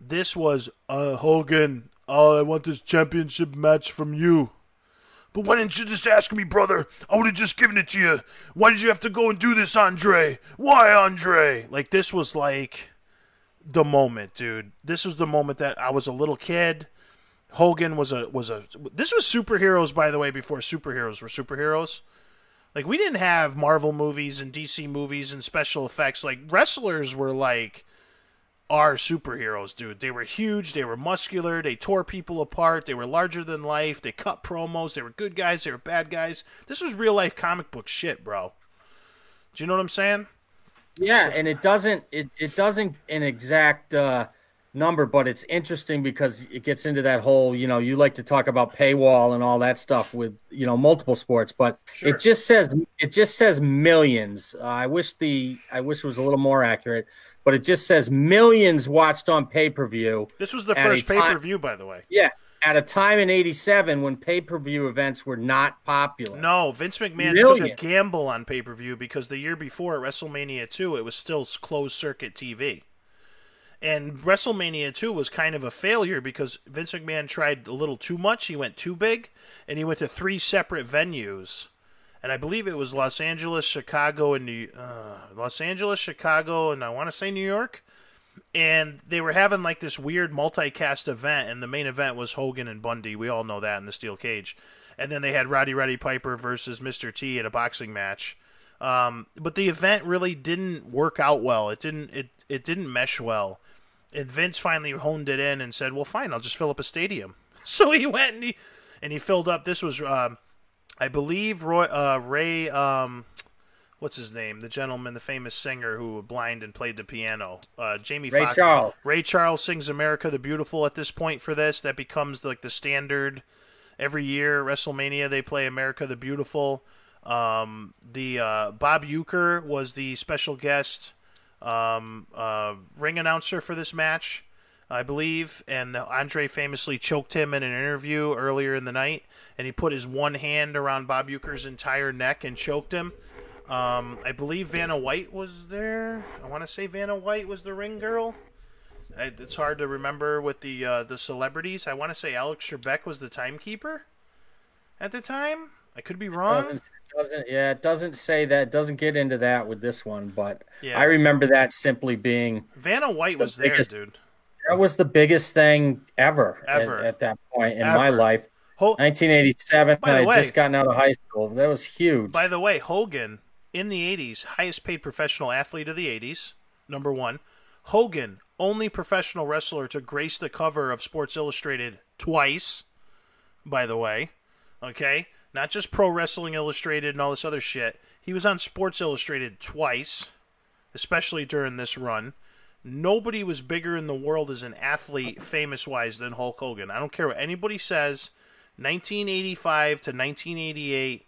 this was uh, Hogan. Oh, I want this championship match from you. But why didn't you just ask me, brother? I would have just given it to you. Why did you have to go and do this, Andre? Why, Andre? Like, this was like the moment, dude. This was the moment that I was a little kid. Hogan was a was a this was superheroes by the way before superheroes were superheroes. Like we didn't have Marvel movies and DC movies and special effects. Like wrestlers were like our superheroes, dude. They were huge, they were muscular, they tore people apart, they were larger than life, they cut promos, they were good guys, they were bad guys. This was real life comic book shit, bro. Do you know what I'm saying? Yeah, and it doesn't it, it doesn't an exact uh number, but it's interesting because it gets into that whole, you know, you like to talk about paywall and all that stuff with, you know, multiple sports, but sure. it just says it just says millions. Uh, I wish the I wish it was a little more accurate, but it just says millions watched on pay-per-view. This was the first pay-per-view by the way. Yeah, at a time in 87 when pay-per-view events were not popular. No, Vince McMahon Million. took a gamble on pay-per-view because the year before at WrestleMania 2 it was still closed circuit TV. And WrestleMania 2 was kind of a failure because Vince McMahon tried a little too much. He went too big, and he went to three separate venues. And I believe it was Los Angeles, Chicago, and New, uh, Los Angeles, Chicago, and I want to say New York. And they were having like this weird multicast event, and the main event was Hogan and Bundy. We all know that in the steel cage. And then they had Roddy Roddy Piper versus Mr. T in a boxing match. Um, but the event really didn't work out well. It didn't. It it didn't mesh well and Vince finally honed it in and said, "Well, fine, I'll just fill up a stadium." So he went and he and he filled up. This was, um, I believe, Roy, uh, Ray. Um, what's his name? The gentleman, the famous singer who blind and played the piano. Uh, Jamie Ray Foxx. Charles. Ray Charles sings "America the Beautiful" at this point for this. That becomes like the standard. Every year, WrestleMania, they play "America the Beautiful." Um, the uh, Bob Uecker was the special guest um, uh, ring announcer for this match, I believe. And Andre famously choked him in an interview earlier in the night, and he put his one hand around Bob Uecker's entire neck and choked him. Um, I believe Vanna White was there. I want to say Vanna White was the ring girl. It's hard to remember with the uh, the celebrities. I want to say Alex Trebek was the timekeeper at the time. I could be wrong. It doesn't, it doesn't, yeah, it doesn't say that. It doesn't get into that with this one, but yeah. I remember that simply being Vanna White was biggest, there, dude. That was the biggest thing ever, ever. At, at that point in ever. my life. Ho- 1987. I had just gotten out of high school. That was huge. By the way, Hogan in the 80s, highest paid professional athlete of the 80s. Number one. Hogan, only professional wrestler to grace the cover of Sports Illustrated twice. By the way, okay not just Pro Wrestling Illustrated and all this other shit. He was on Sports Illustrated twice, especially during this run. Nobody was bigger in the world as an athlete, famous wise, than Hulk Hogan. I don't care what anybody says. 1985 to 1988,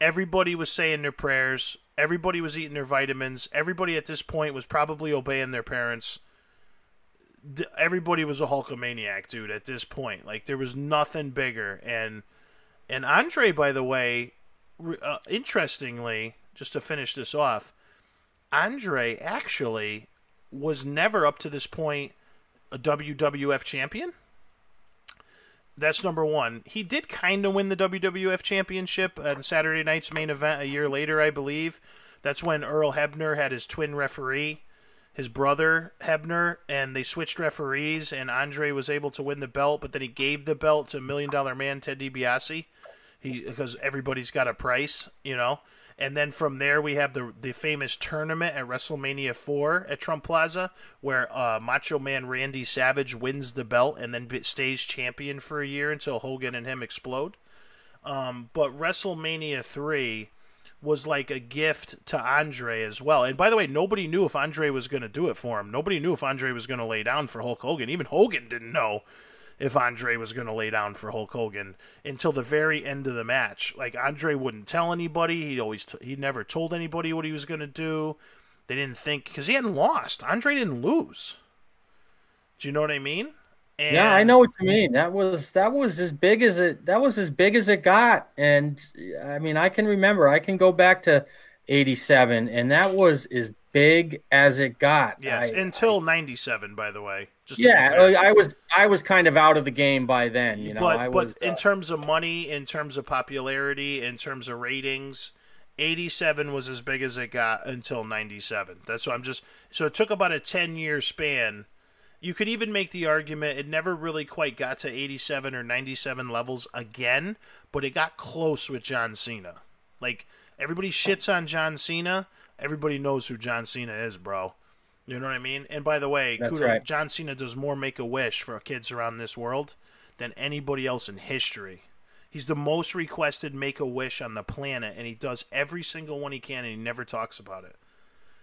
everybody was saying their prayers. Everybody was eating their vitamins. Everybody at this point was probably obeying their parents. Everybody was a Hulkamaniac, dude, at this point. Like, there was nothing bigger. And and Andre, by the way, uh, interestingly, just to finish this off, Andre actually was never up to this point a WWF champion. That's number one. He did kind of win the WWF championship on Saturday night's main event a year later, I believe. That's when Earl Hebner had his twin referee, his brother Hebner, and they switched referees, and Andre was able to win the belt, but then he gave the belt to Million Dollar Man Ted DiBiase he because everybody's got a price, you know. And then from there we have the the famous tournament at WrestleMania 4 at Trump Plaza where uh, Macho Man Randy Savage wins the belt and then stays champion for a year until Hogan and him explode. Um, but WrestleMania 3 was like a gift to Andre as well. And by the way, nobody knew if Andre was going to do it for him. Nobody knew if Andre was going to lay down for Hulk Hogan. Even Hogan didn't know if Andre was going to lay down for Hulk Hogan until the very end of the match. Like Andre wouldn't tell anybody. He always t- he never told anybody what he was going to do. They didn't think because he hadn't lost. Andre didn't lose. Do you know what I mean? And, yeah, I know what you mean. That was that was as big as it that was as big as it got. And I mean, I can remember. I can go back to 87 and that was as big as it got. Yes, I, until 97 by the way. Just yeah, I was I was kind of out of the game by then, you know. But I but was, in uh, terms of money, in terms of popularity, in terms of ratings, 87 was as big as it got until 97. That's what I'm just so it took about a 10 year span you could even make the argument it never really quite got to 87 or 97 levels again, but it got close with John Cena. Like everybody shits on John Cena, everybody knows who John Cena is, bro. You know what I mean? And by the way, kudos, right. John Cena does more make a wish for kids around this world than anybody else in history. He's the most requested make a wish on the planet, and he does every single one he can, and he never talks about it.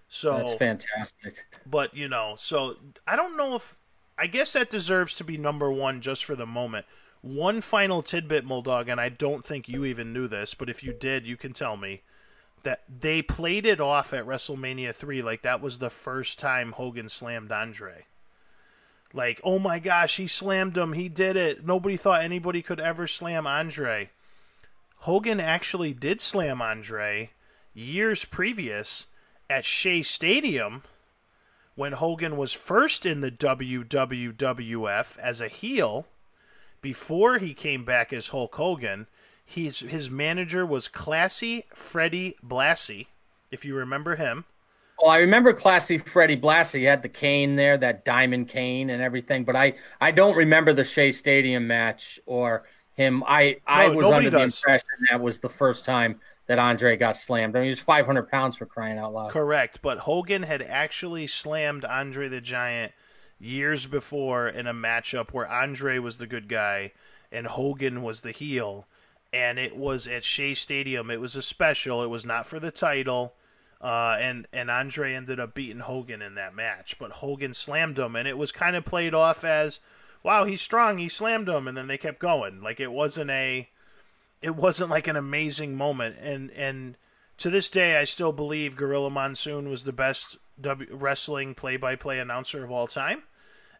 So That's fantastic. but you know, so I don't know if I guess that deserves to be number one just for the moment. One final tidbit, Muldog, and I don't think you even knew this, but if you did, you can tell me that they played it off at WrestleMania three like that was the first time Hogan slammed Andre. Like, oh my gosh, he slammed him, he did it. Nobody thought anybody could ever slam Andre. Hogan actually did slam Andre years previous at Shea Stadium when Hogan was first in the WWWF as a heel before he came back as Hulk Hogan. He's, his manager was Classy Freddie Blassie, if you remember him. Well, I remember Classy Freddie Blassie he had the cane there, that diamond cane and everything, but I, I don't remember the Shea Stadium match or him. I, I No, was under the impression that was the first time that Andre got slammed. I mean, he was 500 pounds for crying out loud. Correct, but Hogan had actually slammed Andre the Giant years before in a matchup where Andre was the good guy and Hogan was the heel, and it was at Shea Stadium. It was a special. It was not for the title, uh, and and Andre ended up beating Hogan in that match. But Hogan slammed him, and it was kind of played off as, "Wow, he's strong. He slammed him," and then they kept going. Like it wasn't a, it wasn't like an amazing moment, and and to this day, I still believe Gorilla Monsoon was the best w- wrestling play-by-play announcer of all time,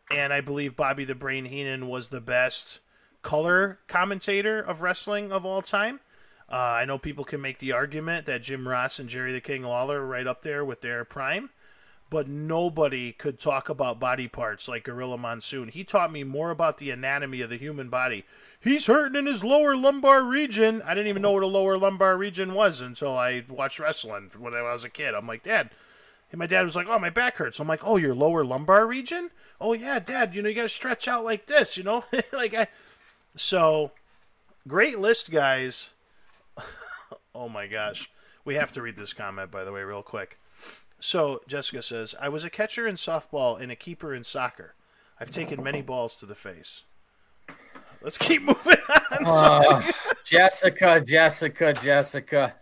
and I believe Bobby the Brain Heenan was the best color commentator of wrestling of all time. Uh, I know people can make the argument that Jim Ross and Jerry the King Lawler are right up there with their prime, but nobody could talk about body parts like Gorilla Monsoon. He taught me more about the anatomy of the human body. He's hurting in his lower lumbar region. I didn't even know what a lower lumbar region was until I watched wrestling when I was a kid. I'm like, Dad. And my dad was like, "Oh, my back hurts." I'm like, "Oh, your lower lumbar region? Oh yeah, Dad. You know, you got to stretch out like this. You know, like I." So, great list, guys. oh my gosh, we have to read this comment by the way, real quick. So Jessica says, "I was a catcher in softball and a keeper in soccer. I've taken many balls to the face." Let's keep moving on. Uh, Jessica, Jessica, Jessica.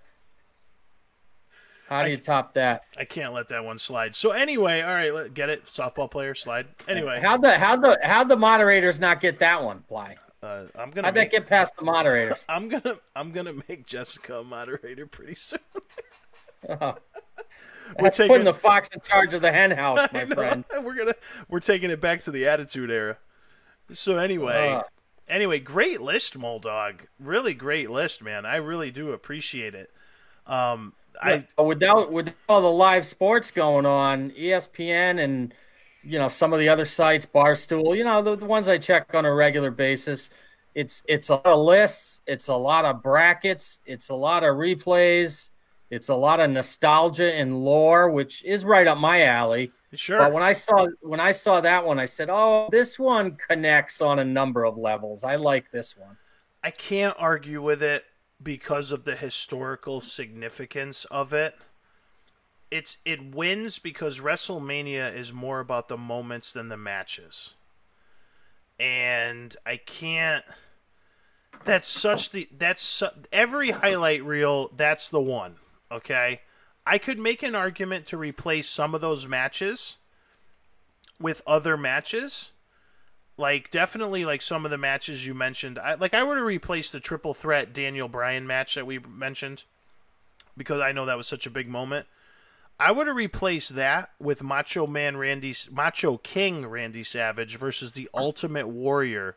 How do you top that? I can't let that one slide. So anyway, all right, let, get it. Softball player slide. Anyway, How the how the how the moderators not get that one? Ply. Uh, I'm gonna make, that get past the moderators? I'm gonna I'm gonna make Jessica a moderator pretty soon. That's taking- putting the fox in charge of the hen house, my friend. We're gonna we're taking it back to the Attitude Era. So anyway, Uh. anyway, great list, Moldog. Really great list, man. I really do appreciate it. Um, I But without with all the live sports going on, ESPN and you know some of the other sites, Barstool, you know the, the ones I check on a regular basis. It's it's a lot of lists, it's a lot of brackets, it's a lot of replays, it's a lot of nostalgia and lore, which is right up my alley. sure. But when I saw when I saw that one, I said, "Oh, this one connects on a number of levels. I like this one." I can't argue with it because of the historical significance of it. It's it wins because WrestleMania is more about the moments than the matches. And I can't that's such the that's su- every highlight reel that's the one, okay? I could make an argument to replace some of those matches with other matches like definitely like some of the matches you mentioned I, like i were to replace the triple threat daniel bryan match that we mentioned because i know that was such a big moment i would have replaced that with macho man randy macho king randy savage versus the ultimate warrior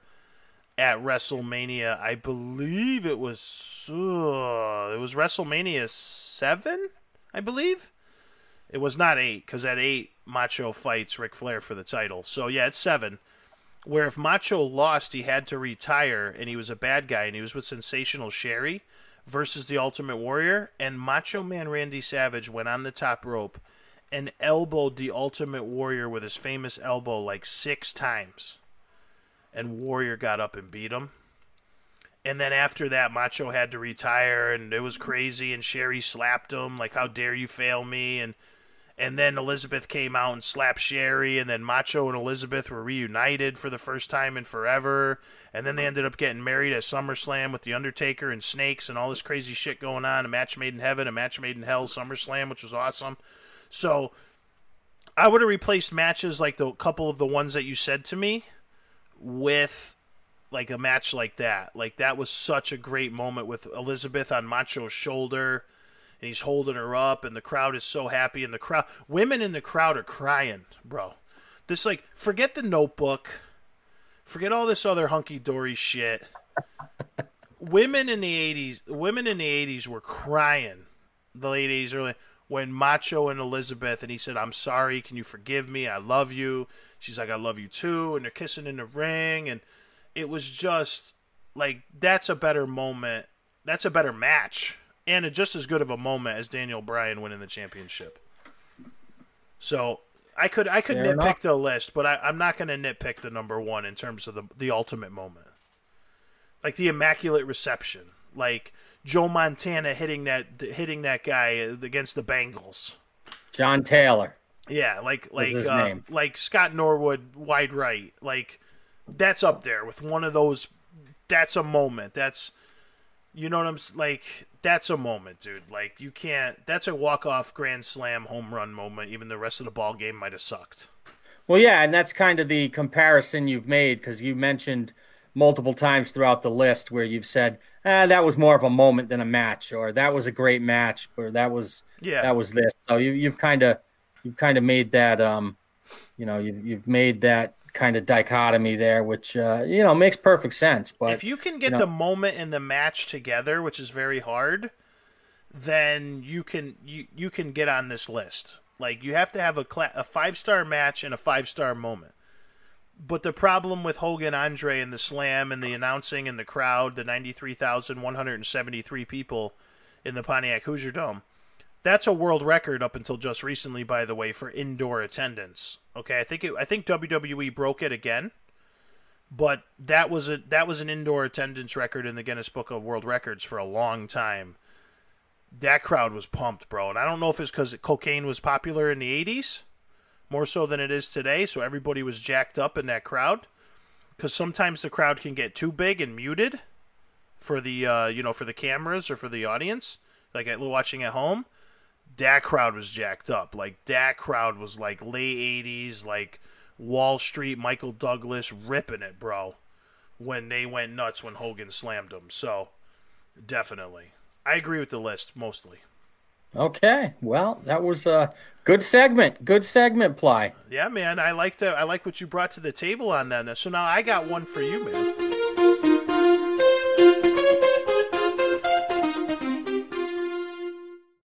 at wrestlemania. I believe it was uh, it was wrestlemania 7 i believe? It was not 8 because at 8 macho fights Ric flair for the title. So yeah it's 7 where if Macho lost, he had to retire, and he was a bad guy, and he was with Sensational Sherri versus the Ultimate Warrior, and Macho Man Randy Savage went on the top rope and elbowed the Ultimate Warrior with his famous elbow like six times. And Warrior got up and beat him. And then after that, Macho had to retire, and it was crazy. And Sherri slapped him, like, "How dare you fail me?" And and then Elizabeth came out and slapped Sherri, and then Macho and Elizabeth were reunited for the first time in forever. And then they ended up getting married at SummerSlam with The Undertaker and Snakes and all this crazy shit going on. A match made in heaven, a match made in hell, SummerSlam, which was awesome. So I would have replaced matches like the couple of the ones that you said to me with like a match like that. Like that was such a great moment with Elizabeth on Macho's shoulder and he's holding her up, and the crowd is so happy, and the crowd, women in the crowd are crying, bro. This like, forget the Notebook, forget all this other hunky dory shit. women in the '80s, women in the '80s were crying, the late '80s, early when Macho and Elizabeth, and he said, "I'm sorry, can you forgive me? I love you." She's like, "I love you too," and they're kissing in the ring, and it was just like that's a better moment. That's a better match and a, just as good of a moment as Daniel Bryan winning the championship. So I could I could Fair nitpick enough. the list, but I, I'm not going to nitpick the number one in terms of the the ultimate moment, like the immaculate reception, like Joe Montana hitting that hitting that guy against the Bengals. John Taylor. Yeah, like like uh, like Scott Norwood wide right, like that's up there with one of those. That's a moment. That's you know what I'm like that's a moment, dude. Like you can't. That's a walk off grand slam home run moment. Even the rest of the ball game might have sucked. Well, yeah, and that's kind of the comparison you've made because you mentioned multiple times throughout the list where you've said ah, that was more of a moment than a match, or that was a great match, or that was yeah that was this. So you you've kind of you've kind of made that um, you know, you've you've made that kind of dichotomy there, which uh, you know makes perfect sense. But if you can get you know, the moment and the match together, which is very hard, then you can you you can get on this list. Like you have to have a cla- a five star match and a five star moment. But the problem with Hogan Andre and the slam and the announcing and the crowd, the ninety three thousand one hundred and seventy three people in the Pontiac Hoosier Dome, that's a world record up until just recently, by the way, for indoor attendance. Okay, I think it, I think WWE broke it again, but that was a that was an indoor attendance record in the Guinness Book of World Records for a long time. That crowd was pumped, bro, and I don't know if it's because cocaine was popular in the '80s more so than it is today, so everybody was jacked up in that crowd. Because sometimes the crowd can get too big and muted for the uh, you know for the cameras or for the audience, like at watching at home that crowd was jacked up. Like that crowd was like late '80s, like Wall Street, Michael Douglas ripping it, bro. When they went nuts when Hogan slammed them. So definitely, I agree with the list mostly. Okay, well, that was a good segment. Good segment, Ply. Yeah, man. I like to. I like what you brought to the table on that. So now I got one for you, man.